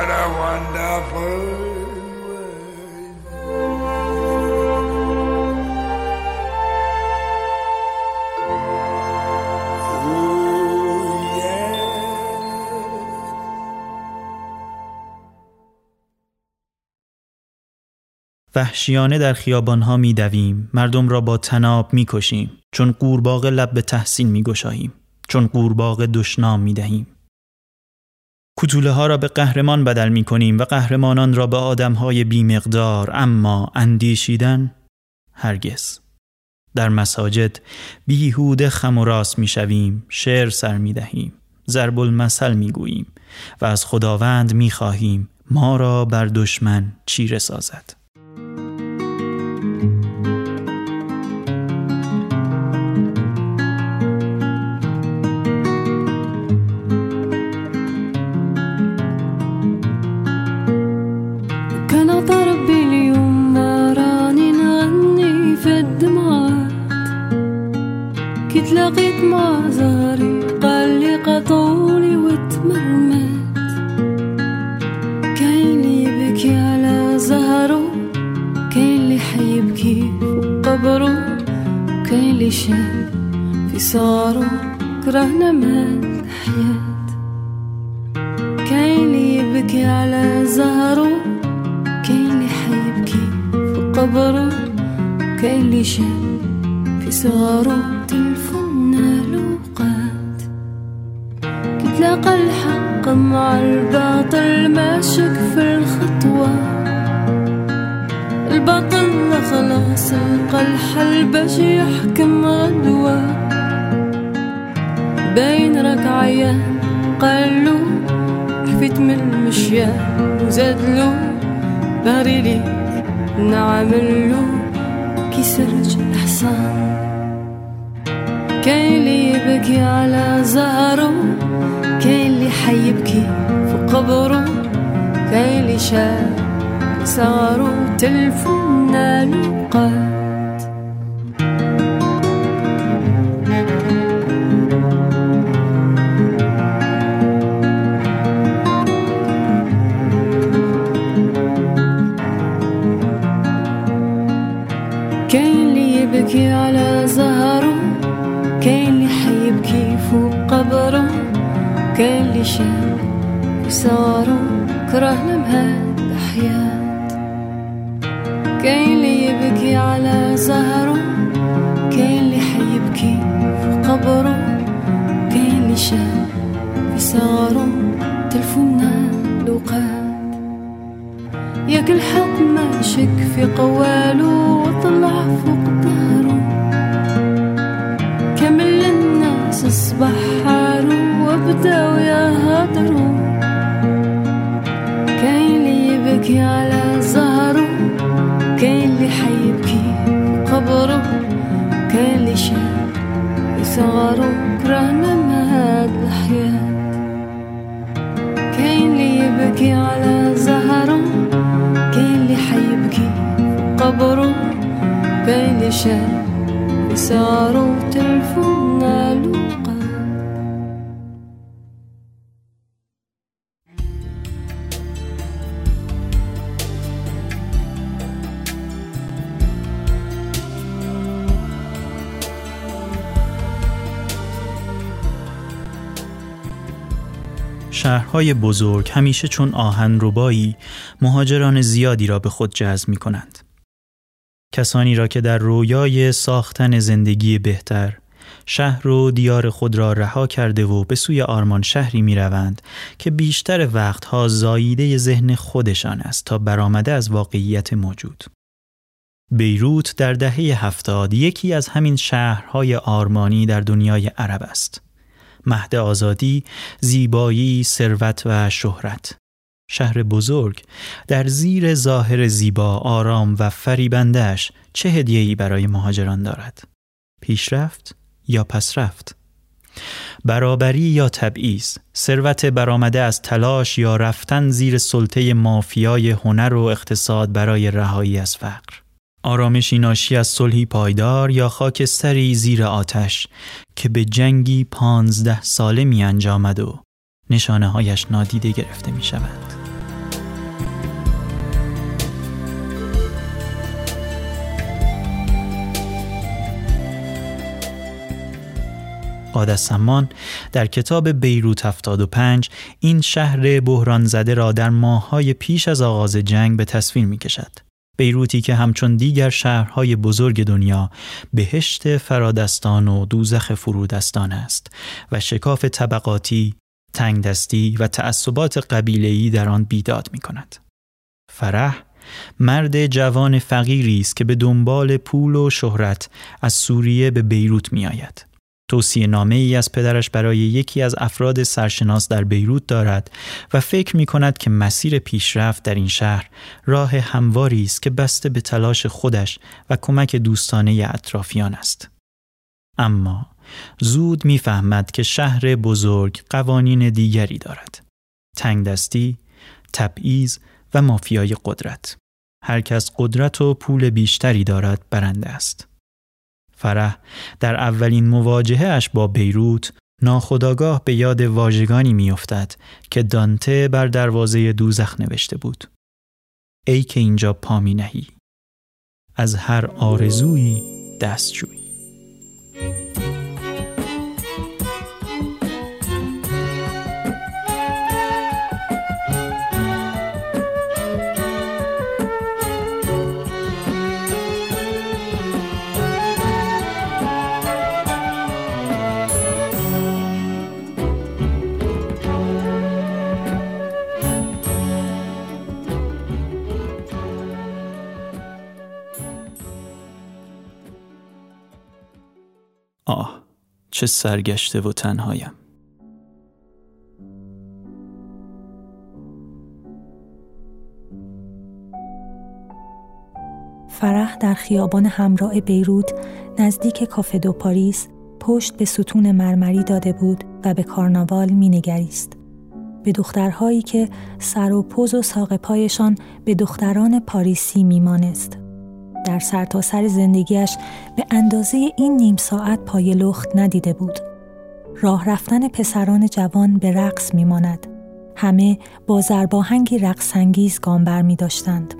what a wonderful. وحشیانه در خیابانها می دویم، مردم را با تناب می کشیم، چون قورباغه لب به تحسین می گشاییم، چون قورباغه دشنام می دهیم. کتوله ها را به قهرمان بدل می کنیم و قهرمانان را به آدم های بی مقدار اما اندیشیدن هرگز. در مساجد بیهوده خم و راست می شویم، شعر سر می دهیم، ضرب المثل می گوییم و از خداوند می خواهیم ما را بر دشمن چیره سازد. حاله وبداو يهدروا كاين اللي يبكي على زهره كاين اللي حيبكي قبره كاين اللي شاف في صغره كرهنا مهاد الحياة. كاين اللي يبكي على زهره كاين اللي حيبكي قبره كاين اللي شاف في صغره شهرهای بزرگ همیشه چون آهن ربایی مهاجران زیادی را به خود جذب می کنند. کسانی را که در رویای ساختن زندگی بهتر شهر و دیار خود را رها کرده و به سوی آرمان شهری می روند که بیشتر وقتها زاییده ذهن خودشان است تا برآمده از واقعیت موجود. بیروت در دهه هفتاد یکی از همین شهرهای آرمانی در دنیای عرب است. مهد آزادی، زیبایی، ثروت و شهرت. شهر بزرگ در زیر ظاهر زیبا، آرام و فریبندهش چه هدیه‌ای برای مهاجران دارد؟ پیشرفت یا پسرفت؟ برابری یا تبعیض، ثروت برآمده از تلاش یا رفتن زیر سلطه مافیای هنر و اقتصاد برای رهایی از فقر. آرامشی ناشی از صلحی پایدار یا خاکستری زیر آتش که به جنگی پانزده ساله می انجامد و نشانه هایش نادیده گرفته می شود. قادس سمان در کتاب بیروت 75 این شهر بحران زده را در ماههای پیش از آغاز جنگ به تصویر می کشد. بیروتی که همچون دیگر شهرهای بزرگ دنیا بهشت فرادستان و دوزخ فرودستان است و شکاف طبقاتی، تنگدستی و تعصبات قبیله‌ای در آن بیداد می کند. فرح مرد جوان فقیری است که به دنبال پول و شهرت از سوریه به بیروت می آید. توصیه نامه ای از پدرش برای یکی از افراد سرشناس در بیروت دارد و فکر می کند که مسیر پیشرفت در این شهر راه همواری است که بسته به تلاش خودش و کمک دوستانه اطرافیان است. اما زود می‌فهمد که شهر بزرگ قوانین دیگری دارد. تنگدستی، تبعیض و مافیای قدرت. هر کس قدرت و پول بیشتری دارد برنده است. فرح در اولین مواجهه اش با بیروت ناخداگاه به یاد واژگانی میافتد که دانته بر دروازه دوزخ نوشته بود. ای که اینجا پا می نهی. از هر آرزویی دستجوی. آه چه سرگشته و تنهایم فرح در خیابان همراه بیروت نزدیک کافه دو پاریس پشت به ستون مرمری داده بود و به کارناوال مینگریست. به دخترهایی که سر و پوز و ساق پایشان به دختران پاریسی میمانست. در سرتاسر سر زندگیش به اندازه این نیم ساعت پای لخت ندیده بود. راه رفتن پسران جوان به رقص میماند. همه با زرباهنگی رقصانگیز گام بر می داشتند.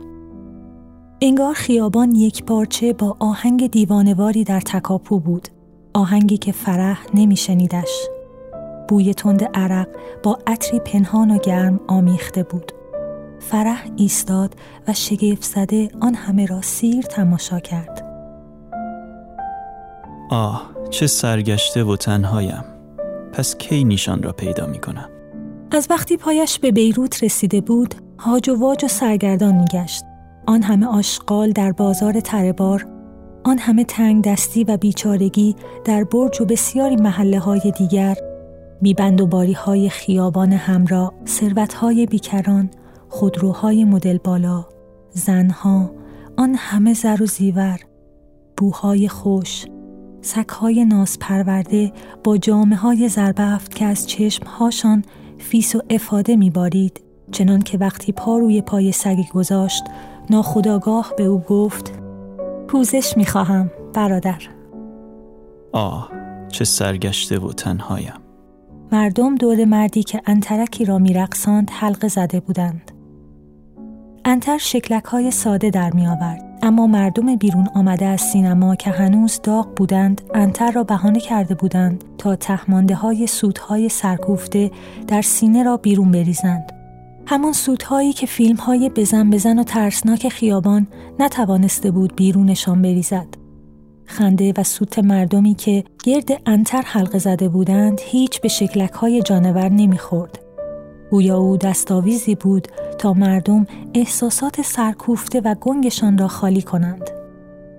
انگار خیابان یک پارچه با آهنگ دیوانواری در تکاپو بود. آهنگی که فرح نمی شنیدش. بوی تند عرق با عطری پنهان و گرم آمیخته بود. فرح ایستاد و شگفت زده آن همه را سیر تماشا کرد. آه چه سرگشته و تنهایم. پس کی نیشان را پیدا می کنم؟ از وقتی پایش به بیروت رسیده بود، هاج و واج و سرگردان می گشت. آن همه آشغال در بازار تربار، آن همه تنگ دستی و بیچارگی در برج و بسیاری محله های دیگر، بیبند و باری های خیابان همراه، ثروت های بیکران، خودروهای مدل بالا، زنها، آن همه زر و زیور، بوهای خوش، سگهای ناز پرورده با جامه های زربفت که از چشمهاشان فیس و افاده میبارید. چنان که وقتی پا روی پای سگی گذاشت ناخودآگاه به او گفت پوزش می‌خواهم برادر. آه چه سرگشته و تنهایم. مردم دور مردی که انترکی را میرقصاند حلقه زده بودند. انتر شکلک های ساده در می آورد. اما مردم بیرون آمده از سینما که هنوز داغ بودند انتر را بهانه کرده بودند تا تهمانده های سودهای سرکوفته در سینه را بیرون بریزند. همان سودهایی که فیلم های بزن بزن و ترسناک خیابان نتوانسته بود بیرونشان بریزد. خنده و سوت مردمی که گرد انتر حلقه زده بودند هیچ به شکلک های جانور نمی‌خورد. گویا او دستاویزی بود تا مردم احساسات سرکوفته و گنگشان را خالی کنند.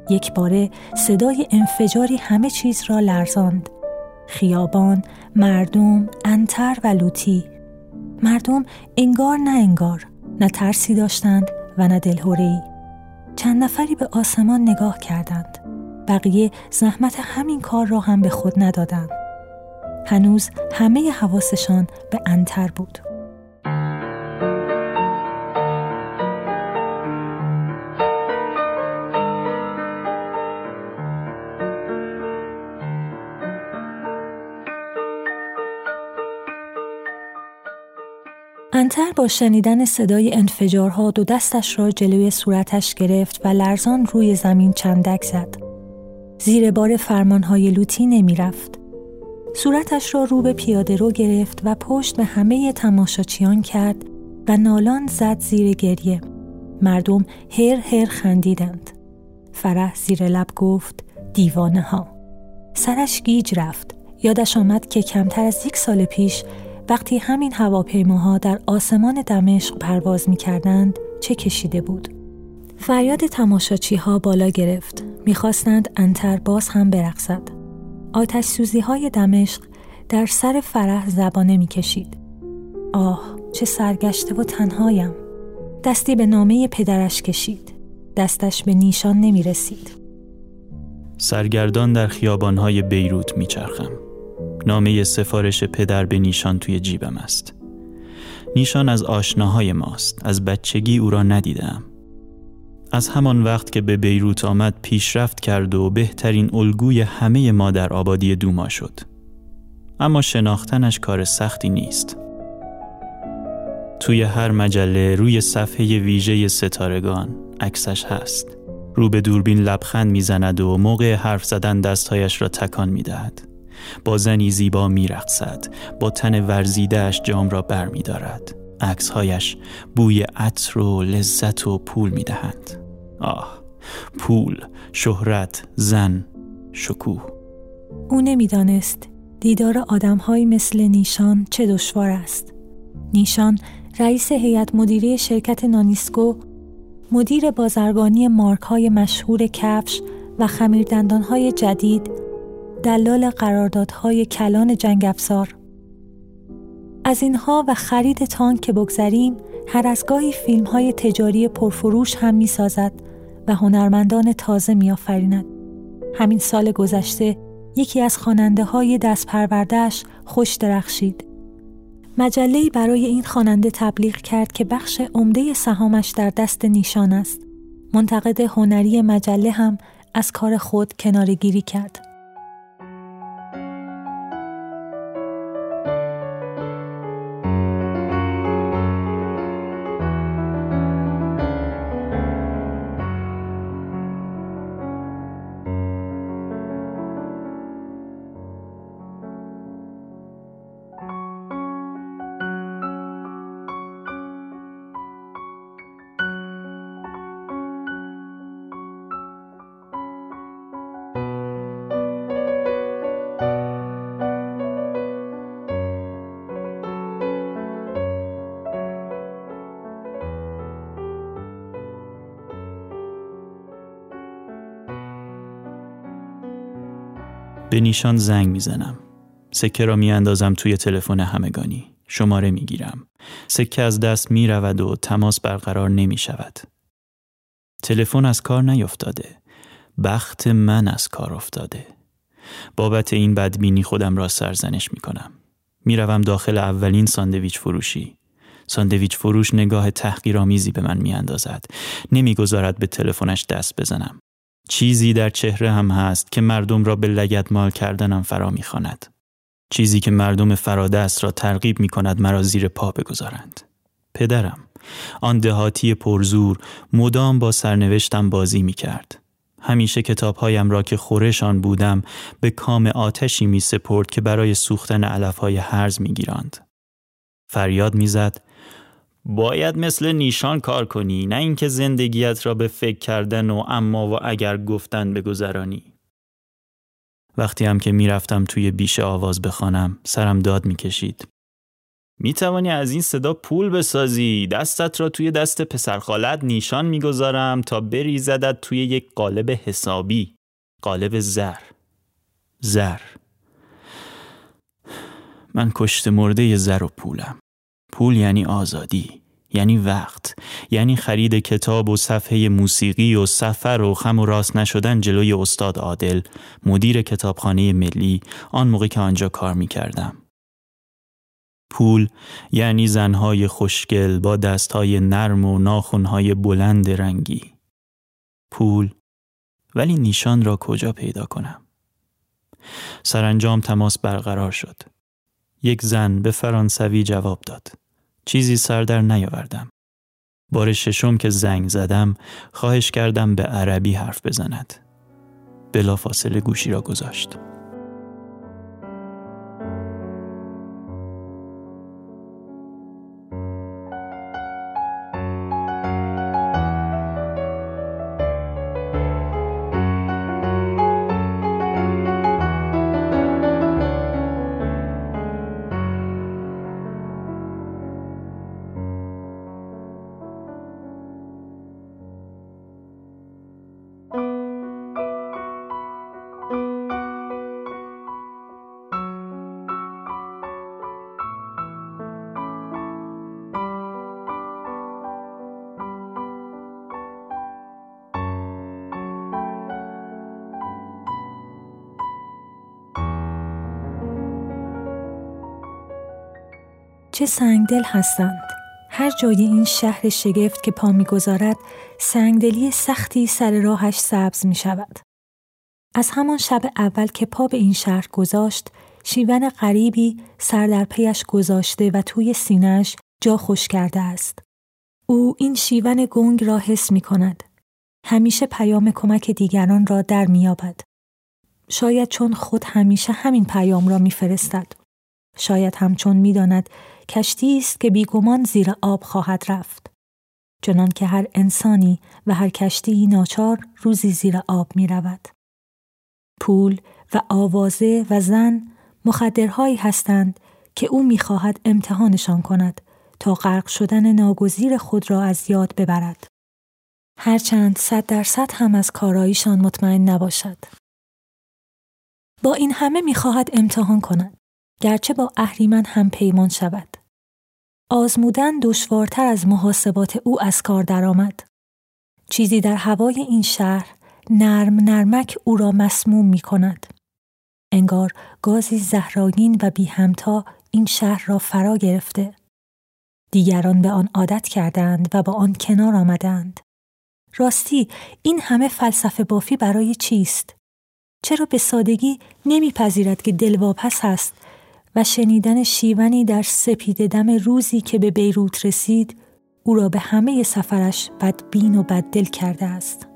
یک باره صدای انفجاری همه چیز را لرزاند. خیابان، مردم، انتر و لوتی. مردم انگار نه انگار، نه ترسی داشتند و نه دلهورهی. چند نفری به آسمان نگاه کردند. بقیه زحمت همین کار را هم به خود ندادند. هنوز همه حواسشان به انتر بود. انتر با شنیدن صدای انفجارها دو دستش را جلوی صورتش گرفت و لرزان روی زمین چندک زد. زیر بار فرمانهای لوتی نمی رفت. صورتش را رو به پیاده رو گرفت و پشت به همه تماشاچیان کرد و نالان زد زیر گریه. مردم هر هر خندیدند. فرح زیر لب گفت دیوانه ها. سرش گیج رفت. یادش آمد که کمتر از یک سال پیش وقتی همین هواپیماها در آسمان دمشق پرواز می کردند چه کشیده بود؟ فریاد تماشاچی ها بالا گرفت. می‌خواستند انتر باز هم برقصد. آتش سوزی های دمشق در سر فرح زبانه می‌کشید. آه چه سرگشته و تنهایم. دستی به نامه پدرش کشید. دستش به نیشان نمی رسید. سرگردان در خیابانهای بیروت میچرخم. نامه سفارش پدر به نیشان توی جیبم است. نیشان از آشناهای ماست. از بچگی او را ندیدم. از همان وقت که به بیروت آمد پیشرفت کرد و بهترین الگوی همه ما در آبادی دوما شد. اما شناختنش کار سختی نیست. توی هر مجله روی صفحه ویژه ستارگان عکسش هست. رو به دوربین لبخند می‌زند و موقع حرف زدن دستهایش را تکان می‌دهد. با زنی زیبا میرقصد با تن ورزیدهش جام را بر می دارد عکسهایش بوی عطر و لذت و پول می دهند آه پول شهرت زن شکوه. او نمی‌دانست دیدار آدمهایی مثل نیشان چه دشوار است. نیشان رئیس هیئت مدیره شرکت نانیسکو مدیر بازرگانی مارک های مشهور کفش و خمیردندان های جدید دلال قراردادهای کلان جنگ افزار از اینها و خرید تانک که بگذریم هر از گاهی فیلم های تجاری پرفروش هم می سازد و هنرمندان تازه می آفریند. همین سال گذشته یکی از خواننده های دست پروردهش خوش درخشید. مجله‌ای برای این خواننده تبلیغ کرد که بخش عمده سهامش در دست نیشان است. منتقد هنری مجله هم از کار خود کنارگیری کرد. نیشان زنگ می‌زنم. سکه را میاندازم توی تلفن همگانی. شماره می‌گیرم. سکه از دست می رود و تماس برقرار نمی شود. تلفن از کار نیفتاده. بخت من از کار افتاده. بابت این بدبینی خودم را سرزنش می کنم. می‌روم داخل اولین ساندویچ فروشی. ساندویچ فروش نگاه تحقیرآمیزی به من میاندازد. نمی‌گذارد به تلفنش دست بزنم. چیزی در چهره هم هست که مردم را به لگت مال کردنم فرا می‌خواند. چیزی که مردم فرادست را ترغیب می کند مرا زیر پا بگذارند. پدرم آن دهاتی پرزور مدام با سرنوشتم بازی می کرد. همیشه کتابهایم را که خورشان بودم به کام آتشی می سپرد که برای سوختن علفهای هرز می گیراند. فریاد می‌زد باید مثل نیشان کار کنی نه اینکه زندگیت را به فکر کردن و اما و اگر گفتن بگذرانی. وقتی هم که می‌رفتم توی بیش آواز بخوانم سرم داد می‌کشید. می توانی از این صدا پول بسازی دستت را توی دست پسرخالت نیشان می‌گذارم تا بریزدت توی یک قالب حسابی قالب زر. زر. من کشت مرده زر و پولم. پول یعنی آزادی یعنی وقت یعنی خرید کتاب و صفحه موسیقی و سفر و خم و راست نشدن جلوی استاد عادل مدیر کتابخانه ملی آن موقع که آنجا کار می کردم. پول یعنی زنهای خوشگل با دستهای نرم و ناخونهای بلند رنگی. پول ولی نیشان را کجا پیدا کنم؟ سرانجام تماس برقرار شد. یک زن به فرانسوی جواب داد. چیزی سر در نیاوردم. بار ششم که زنگ زدم خواهش کردم به عربی حرف بزند. بلا فاصله گوشی را گذاشت. چه سنگدل هستند هر جای این شهر شگفت که پا می‌گذارد سنگدلی سختی سر راهش سبز می شود. از همان شب اول که پا به این شهر گذاشت شیون غریبی سر در پیش گذاشته و توی سینهش جا خوش کرده است. او این شیون گنگ را حس می کند. همیشه پیام کمک دیگران را در میابد. شاید چون خود همیشه همین پیام را میفرستد. شاید همچون می‌داند کشتی است که بیگمان زیر آب خواهد رفت. چنان که هر انسانی و هر کشتی ناچار روزی زیر آب می رود. پول و آوازه و زن مخدرهایی هستند که او می‌خواهد امتحانشان کند تا غرق شدن ناگزیر خود را از یاد ببرد. هرچند صد درصد هم از کاراییشان مطمئن نباشد. با این همه می‌خواهد امتحان کند. گرچه با اهریمن هم پیمان شود. آزمودن دشوارتر از محاسبات او از کار درآمد. چیزی در هوای این شهر نرم نرمک او را مسموم می کند. انگار گازی زهراگین و بی همتا این شهر را فرا گرفته. دیگران به آن عادت کردند و با آن کنار آمدند. راستی این همه فلسفه بافی برای چیست؟ چرا به سادگی نمیپذیرد که دلواپس است و شنیدن شیونی در سپید دم روزی که به بیروت رسید او را به همه سفرش بدبین و بددل کرده است.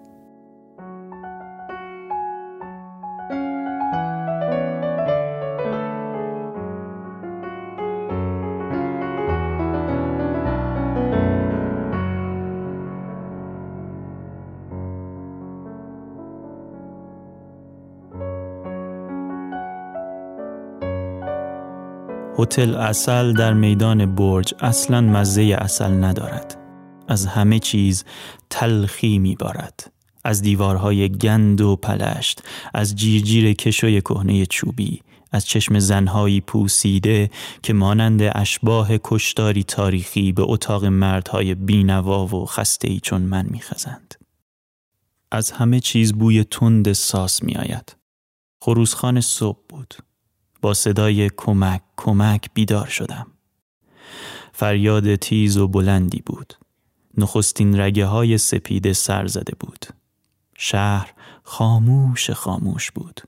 هتل اصل در میدان برج اصلا مزه اصل ندارد. از همه چیز تلخی میبارد. از دیوارهای گند و پلشت از جیرجیر کشوی کهنه چوبی از چشم زنهایی پوسیده که مانند اشباه کشتاری تاریخی به اتاق مردهای بینوا و خسته چون من میخزند. از همه چیز بوی تند ساس میآید. خروسخان صبح بود. با صدای کمک کمک بیدار شدم. فریاد تیز و بلندی بود. نخستین رگه های سپیده سر زده بود. شهر خاموش خاموش بود.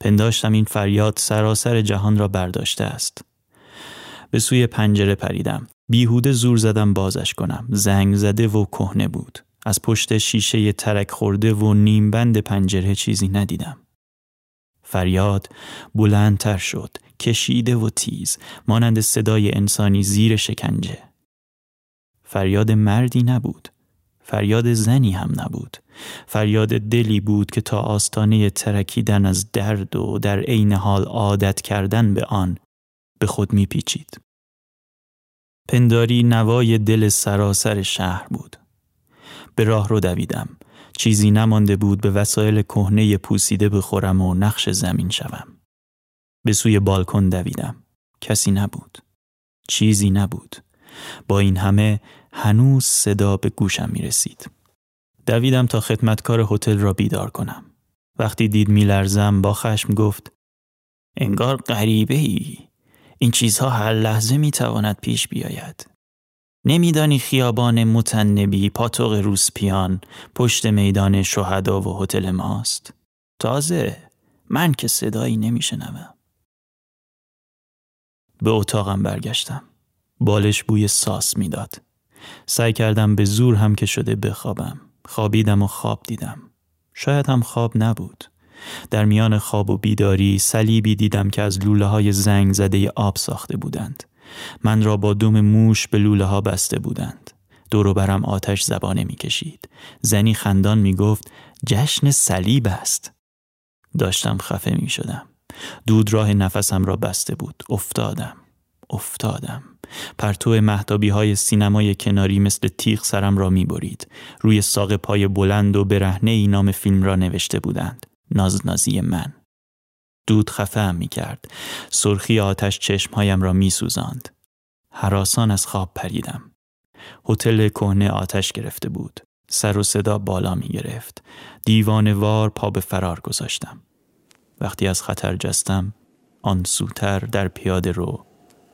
پنداشتم این فریاد سراسر جهان را برداشته است. به سوی پنجره پریدم. بیهوده زور زدم بازش کنم. زنگ زده و کهنه بود. از پشت شیشه ترک خورده و نیمبند پنجره چیزی ندیدم. فریاد بلندتر شد کشیده و تیز مانند صدای انسانی زیر شکنجه. فریاد مردی نبود فریاد زنی هم نبود. فریاد دلی بود که تا آستانه ترکیدن از درد و در عین حال عادت کردن به آن به خود میپیچید. پنداری نوای دل سراسر شهر بود. به راه رو دویدم. چیزی نمانده بود به وسایل کهنه پوسیده بخورم و نقش زمین شوم. به سوی بالکن دویدم. کسی نبود. چیزی نبود. با این همه هنوز صدا به گوشم می رسید. دویدم تا خدمتکار هتل را بیدار کنم. وقتی دید میلرزم با خشم گفت انگار غریبه ای. این چیزها هر لحظه می تواند پیش بیاید. نمیدانی خیابان متنبی پاتوق روسپیان پشت میدان شهدا و هتل ماست؟ تازه من که صدایی نمیشنوم. به اتاقم برگشتم. بالش بوی ساس می‌داد. سعی کردم به زور هم که شده بخوابم. خوابیدم و خواب دیدم. شاید هم خواب نبود. در میان خواب و بیداری صلیبی دیدم که از لوله های زنگ زده آب ساخته بودند. من را با دم موش به لوله ها بسته بودند. دورو برم آتش زبانه می کشید. زنی خندان می گفت جشن صلیب است. داشتم خفه می شدم. دود راه نفسم را بسته بود. افتادم. افتادم. پرتو محتابی های سینمای کناری مثل تیغ سرم را می برید. روی ساق پای بلند و برهنه ای نام فیلم را نوشته بودند. نازنازی من. دود خفه می کرد. سرخی آتش چشمهایم را می سوزاند. حراسان از خواب پریدم. هتل کهنه آتش گرفته بود. سر و صدا بالا می گرفت. دیوان وار پا به فرار گذاشتم. وقتی از خطر جستم آن سوتر در پیاده رو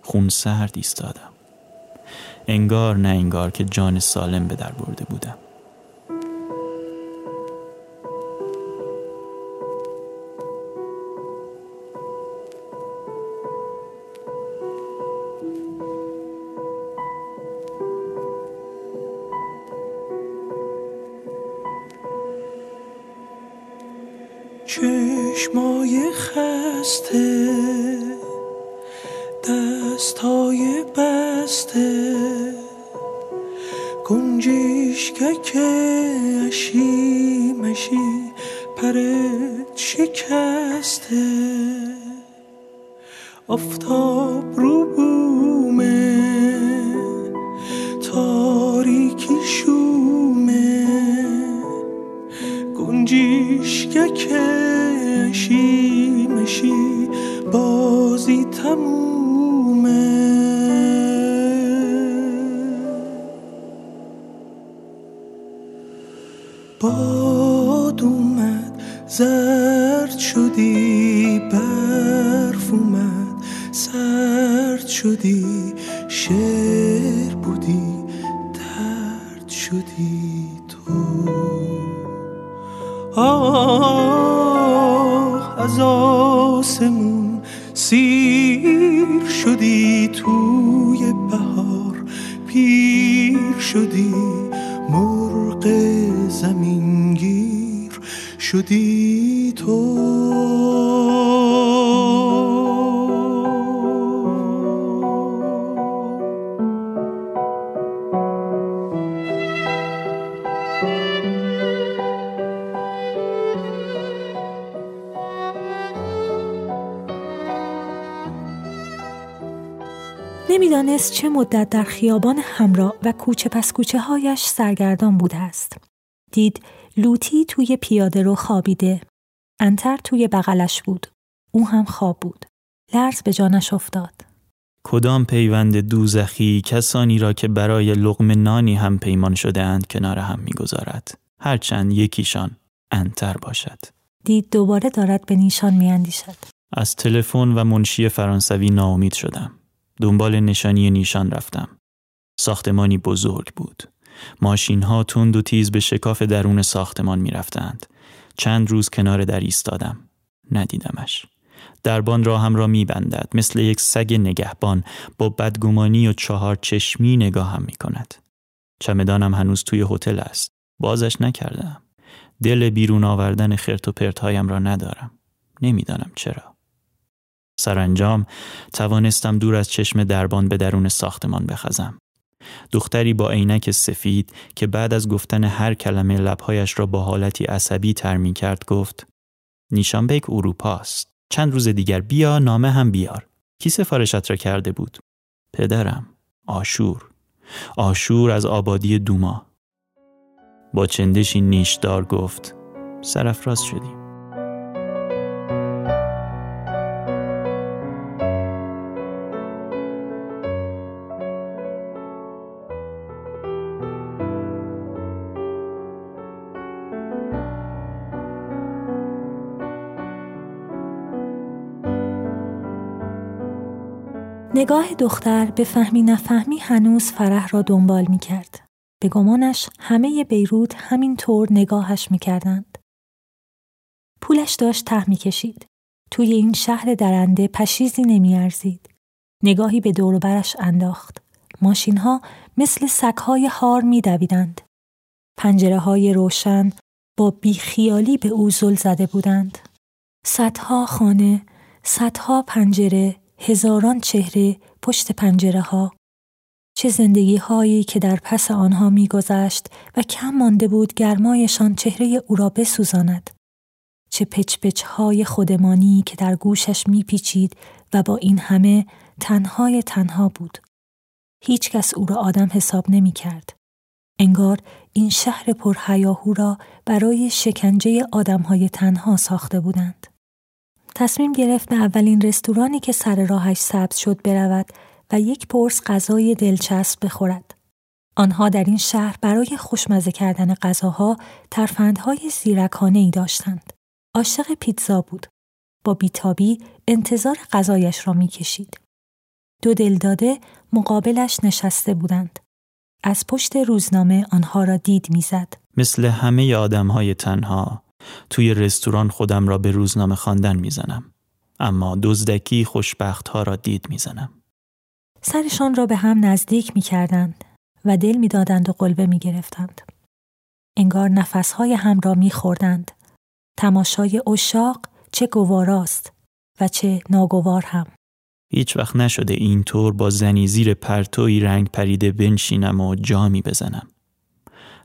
خون سرد ایستادم. انگار نه انگار که جان سالم به در برده بودم. چشمای خسته دستای بسته. گنجیشکک اشی مشی پرت شکسته. آفتاب رو بومه تاریکی شومه گنجیشکک اشی مشی بازی تمومه. باد اومد زرد شدی برف اومد سرد شدی شعر بودی درد شدی تو. آه از آسمون سیر شدی توی بهار پیر شدی مرغ زمینگیر شدی نمی‌دانست چه مدت در خیابان همراه و کوچه پس کوچه هایش سرگردان بوده است. دید لوتی توی پیاده رو خوابیده. انتر توی بغلش بود. او هم خواب بود. لرز به جانش افتاد. کدام پیوند دوزخی کسانی را که برای لغم نانی هم پیمان شده اند کنار هم می‌گذارد هرچند یکیشان انتر باشد دید دوباره دارد به نیشان میاندیشد از تلفن و منشی فرانسوی ناامید شدم دنبال نشانی نیشان رفتم. ساختمانی بزرگ بود. ماشین ها تند و تیز به شکاف درون ساختمان می رفتند. چند روز کنار در ایستادم. ندیدمش. دربان را هم را می بندد مثل یک سگ نگهبان با بدگمانی و چهار چشمی نگاه هم می کند چمدانم هنوز توی هتل است. بازش نکردم. دل بیرون آوردن خرت و پرتهایم را ندارم. نمی‌دانم چرا. سرانجام توانستم دور از چشم دربان به درون ساختمان بخزم. دختری با عینک سفید که بعد از گفتن هر کلمه لبهایش را با حالتی عصبی ترمی کرد گفت نیشان بیک اروپاست. چند روز دیگر بیا نامه هم بیار. کی سفارشت را کرده بود؟ پدرم آشور. آشور از آبادی دوما. با چندشی نیشدار گفت سرفراز شدیم. نگاه دختر به فهمی نفهمی هنوز فرح را دنبال می کرد. به گمانش همه بیروت همین طور نگاهش می کردند. پولش داشت ته می کشید. توی این شهر درنده پشیزی نمی ارزید. نگاهی به برش انداخت. ماشین ها مثل سگهای هار می دویدند. پنجره های روشن با بیخیالی به او زل زده بودند. صدها خانه، صدها پنجره، هزاران چهره پشت پنجره ها چه زندگی هایی که در پس آنها میگذشت و کم مانده بود گرمایشان چهره او را بسوزاند چه پچ های خودمانی که در گوشش میپیچید و با این همه تنهای تنها بود هیچ کس او را آدم حساب نمی کرد. انگار این شهر پرهیاهو را برای شکنجه آدمهای تنها ساخته بودند. تصمیم گرفت به اولین رستورانی که سر راهش سبز شد برود و یک پرس غذای دلچسب بخورد. آنها در این شهر برای خوشمزه کردن غذاها ترفندهای زیرکانه ای داشتند. عاشق پیتزا بود. با بیتابی انتظار غذایش را می‌کشید. دو دلداده مقابلش نشسته بودند. از پشت روزنامه آنها را دید می‌زد. مثل همه آدم های تنها توی رستوران خودم را به روزنامه خواندن می‌زنم اما دزدکی خوشبخت ها را دید می‌زنم سرشان را به هم نزدیک می کردند و دل می دادند و قلبه می گرفتند. انگار نفسهای هم را می خوردند. تماشای اشاق چه گواراست و چه ناگوار هم. هیچ وقت نشده اینطور با زنی زیر پرتوی رنگ پریده بنشینم و جامی بزنم.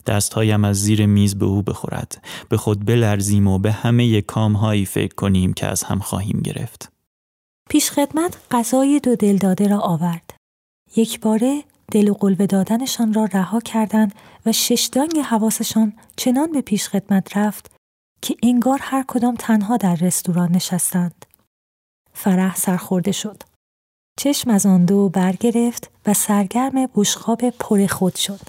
دستهایم از زیر میز به او بخورد به خود بلرزیم و به همه کامهایی فکر کنیم که از هم خواهیم گرفت پیش خدمت غذای دو دل داده را آورد یک باره دل و قلبه دادنشان را رها کردند و ششدانگ حواسشان چنان به پیش خدمت رفت که انگار هر کدام تنها در رستوران نشستند. فرح سرخورده شد. چشم از آن دو برگرفت و سرگرم بشخاب پر خود شد.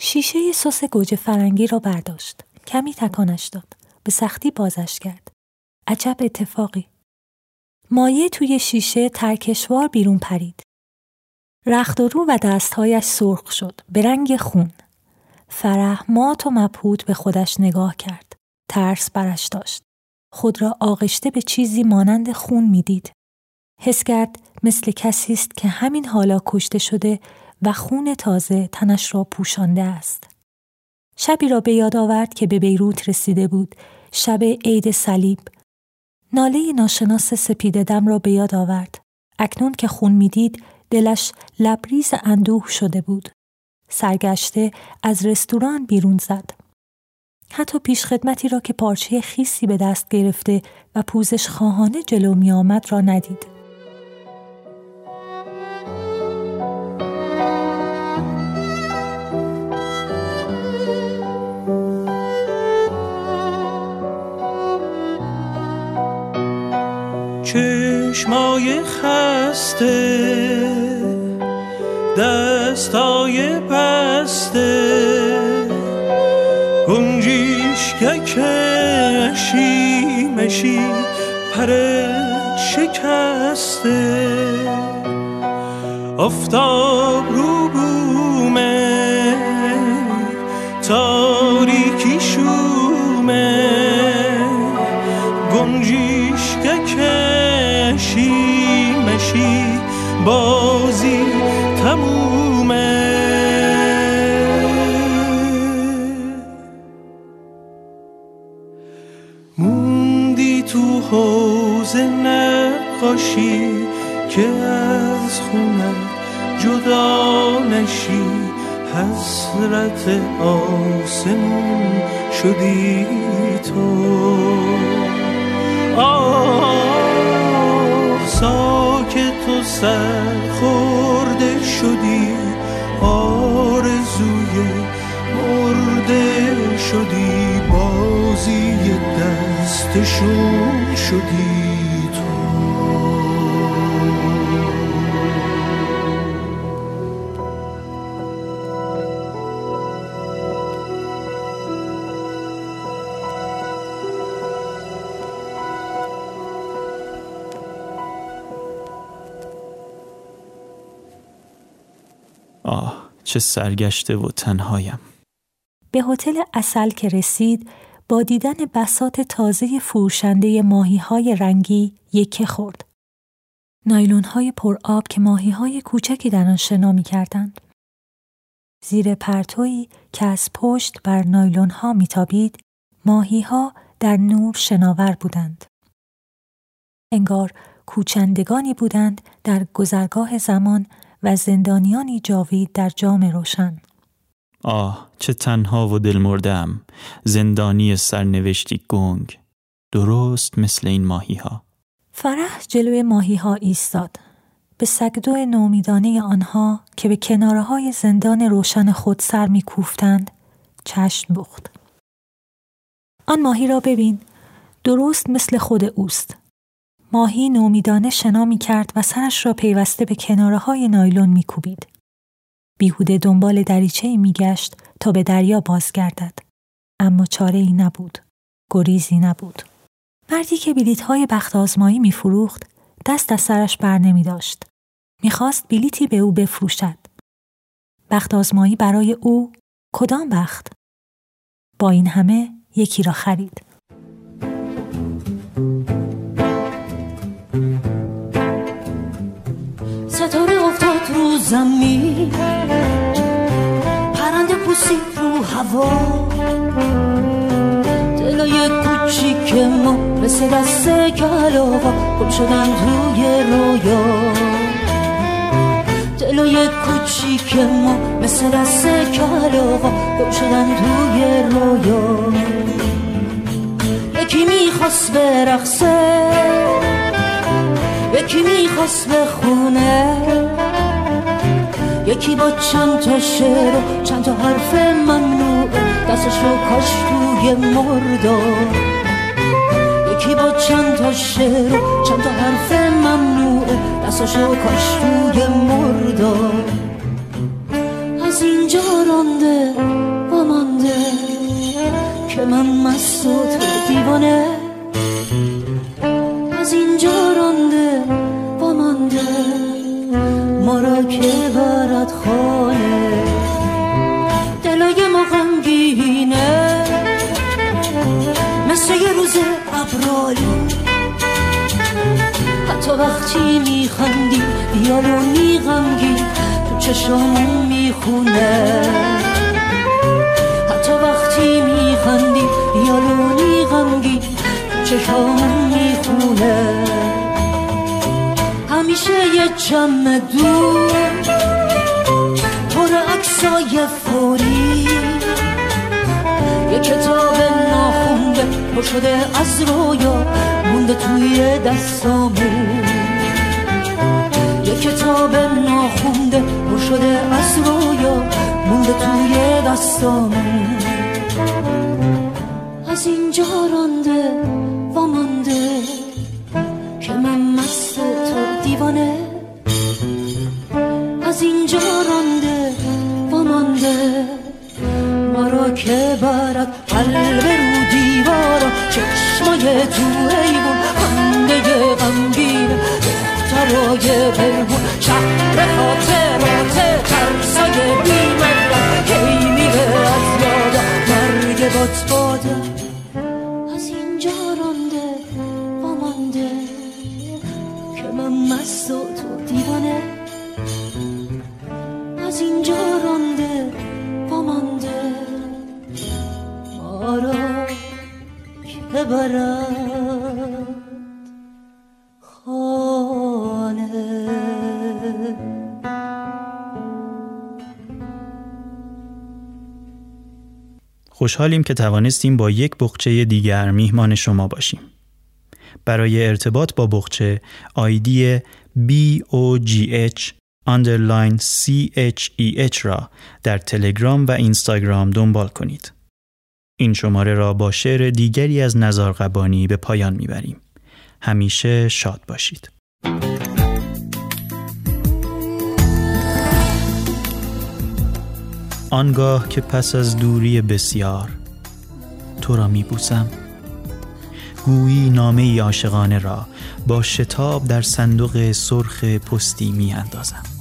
شیشه سس گوجه فرنگی را برداشت. کمی تکانش داد. به سختی بازش کرد. عجب اتفاقی. مایه توی شیشه ترکشوار بیرون پرید. رخت و رو و دستهایش سرخ شد به رنگ خون. فرح مات و مبهوت به خودش نگاه کرد. ترس برش داشت. خود را آغشته به چیزی مانند خون می‌دید. حس کرد مثل کسی است که همین حالا کشته شده و خون تازه تنش را پوشانده است. شبی را به یاد آورد که به بیروت رسیده بود. شب عید صلیب. ناله ناشناس سپید دم را به یاد آورد. اکنون که خون می‌دید دلش لبریز اندوه شده بود. سرگشته از رستوران بیرون زد. حتی پیشخدمتی را که پارچه خیسی به دست گرفته و پوزش خواهانه جلو می آمد را ندید. چشمای خسته دستای بسته. گنجیشگکشی مشی پرت شکسته. آفتاب رو بازی تمومه. موندی تو حوز نقاشی که از خونت جدا نشی حسرت آسمون شدی تو. آه ساکت و سرخورده شدی آرزوی مرده شدی بازی دستشون شدی. سرگشته و تنهایم به هتل اصل که رسید با دیدن بسات تازه فروشنده ماهی های رنگی یکه خورد. نایلون های پر آب که ماهی های کوچکی در آن شنا می کردند. زیر پرتویی که از پشت بر نایلون ها میتابید، ماهی ها در نور شناور بودند. انگار کوچندگانی بودند در گذرگاه زمان و زندانیانی جاوید در جام روشن. آه چه تنها و دلمردم زندانی سرنوشتی گنگ درست مثل این ماهی ها فرح جلوی ماهی ها ایستاد. به سگدو نومیدانه آنها که به کناره های زندان روشن خود سر می کوفتند، چشم بخت. آن ماهی را ببین، درست مثل خود اوست. ماهی نومیدانه شنا می کرد و سرش را پیوسته به کناره های نایلون می کوبید. بیهوده دنبال دریچه می گشت تا به دریا بازگردد. اما چاره ای نبود. گریزی نبود. مردی که بلیت های بخت آزمایی می فروخت دست از سرش بر نمی داشت. می خواست بلیتی به او بفروشد. بخت آزمایی برای او کدام بخت؟ با این همه یکی را خرید. زمین. پرنده پوسید رو هوا. دلای کوچیک ما مثل دست کلاغا گم شدن توی رویا. دلای کوچیک ما مثل دست کلاغا گم شدن توی رویا. یکی می‌خواست برقصه یکی می‌خواست بخونه یکی با چند تا شعر و چند تا حرف ممنوع دستش رو کاش توی مردار یکی با چند تا شعر و چند تا حرف ممنوع دستش رو کاش توی مردار از اینجا رانده و مانده که من مست و دیوانه. از اینجا رانده و مانده. را که خانه. دلای ما غمگینه. مثل یه روز ابراری حتی وقتی میخندی بیالونی غمگین تو چشامون می‌خونه. حتی وقتی میخندی بیالونی غمگین تو چشامون می‌خونه. همیشه یه جمع دور پر عکسای فوری. یه کتاب ناخونده پر شده از رویا مونده توی دستامون یه کتاب ناخونده پر شده از رویا مونده توی دستامون از اینجا رانده را که برد قلب رو دیوارا. چشمای تو ایوون خنده غمگین. دخترای پرهون شهر خاطرات ترسای بیمدرد هی میره از یادا مرگ بات بادا که برد خانه خوشحالیم که توانستیم با یک بخچه دیگر میهمان شما باشیم. برای ارتباط با بخچه آیدی BOGH underline CHEH را در تلگرام و اینستاگرام دنبال کنید. این شماره را با شعر دیگری از نزار قبانی به پایان می‌بریم. همیشه شاد باشید. آنگاه که پس از دوری بسیار تو را میبوسم گویی نامه عاشقانه را با شتاب در صندوق سرخ پستی می اندازم.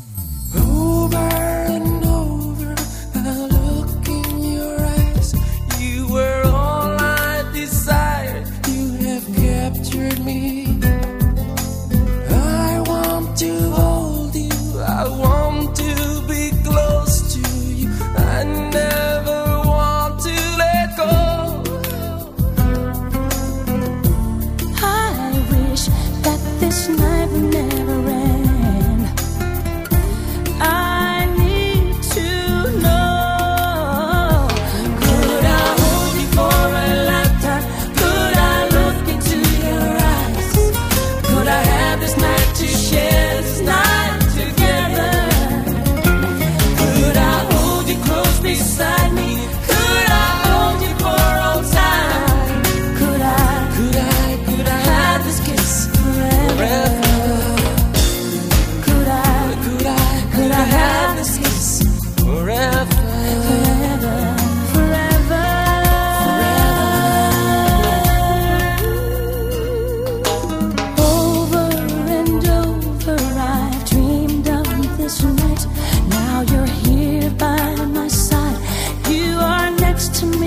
to me.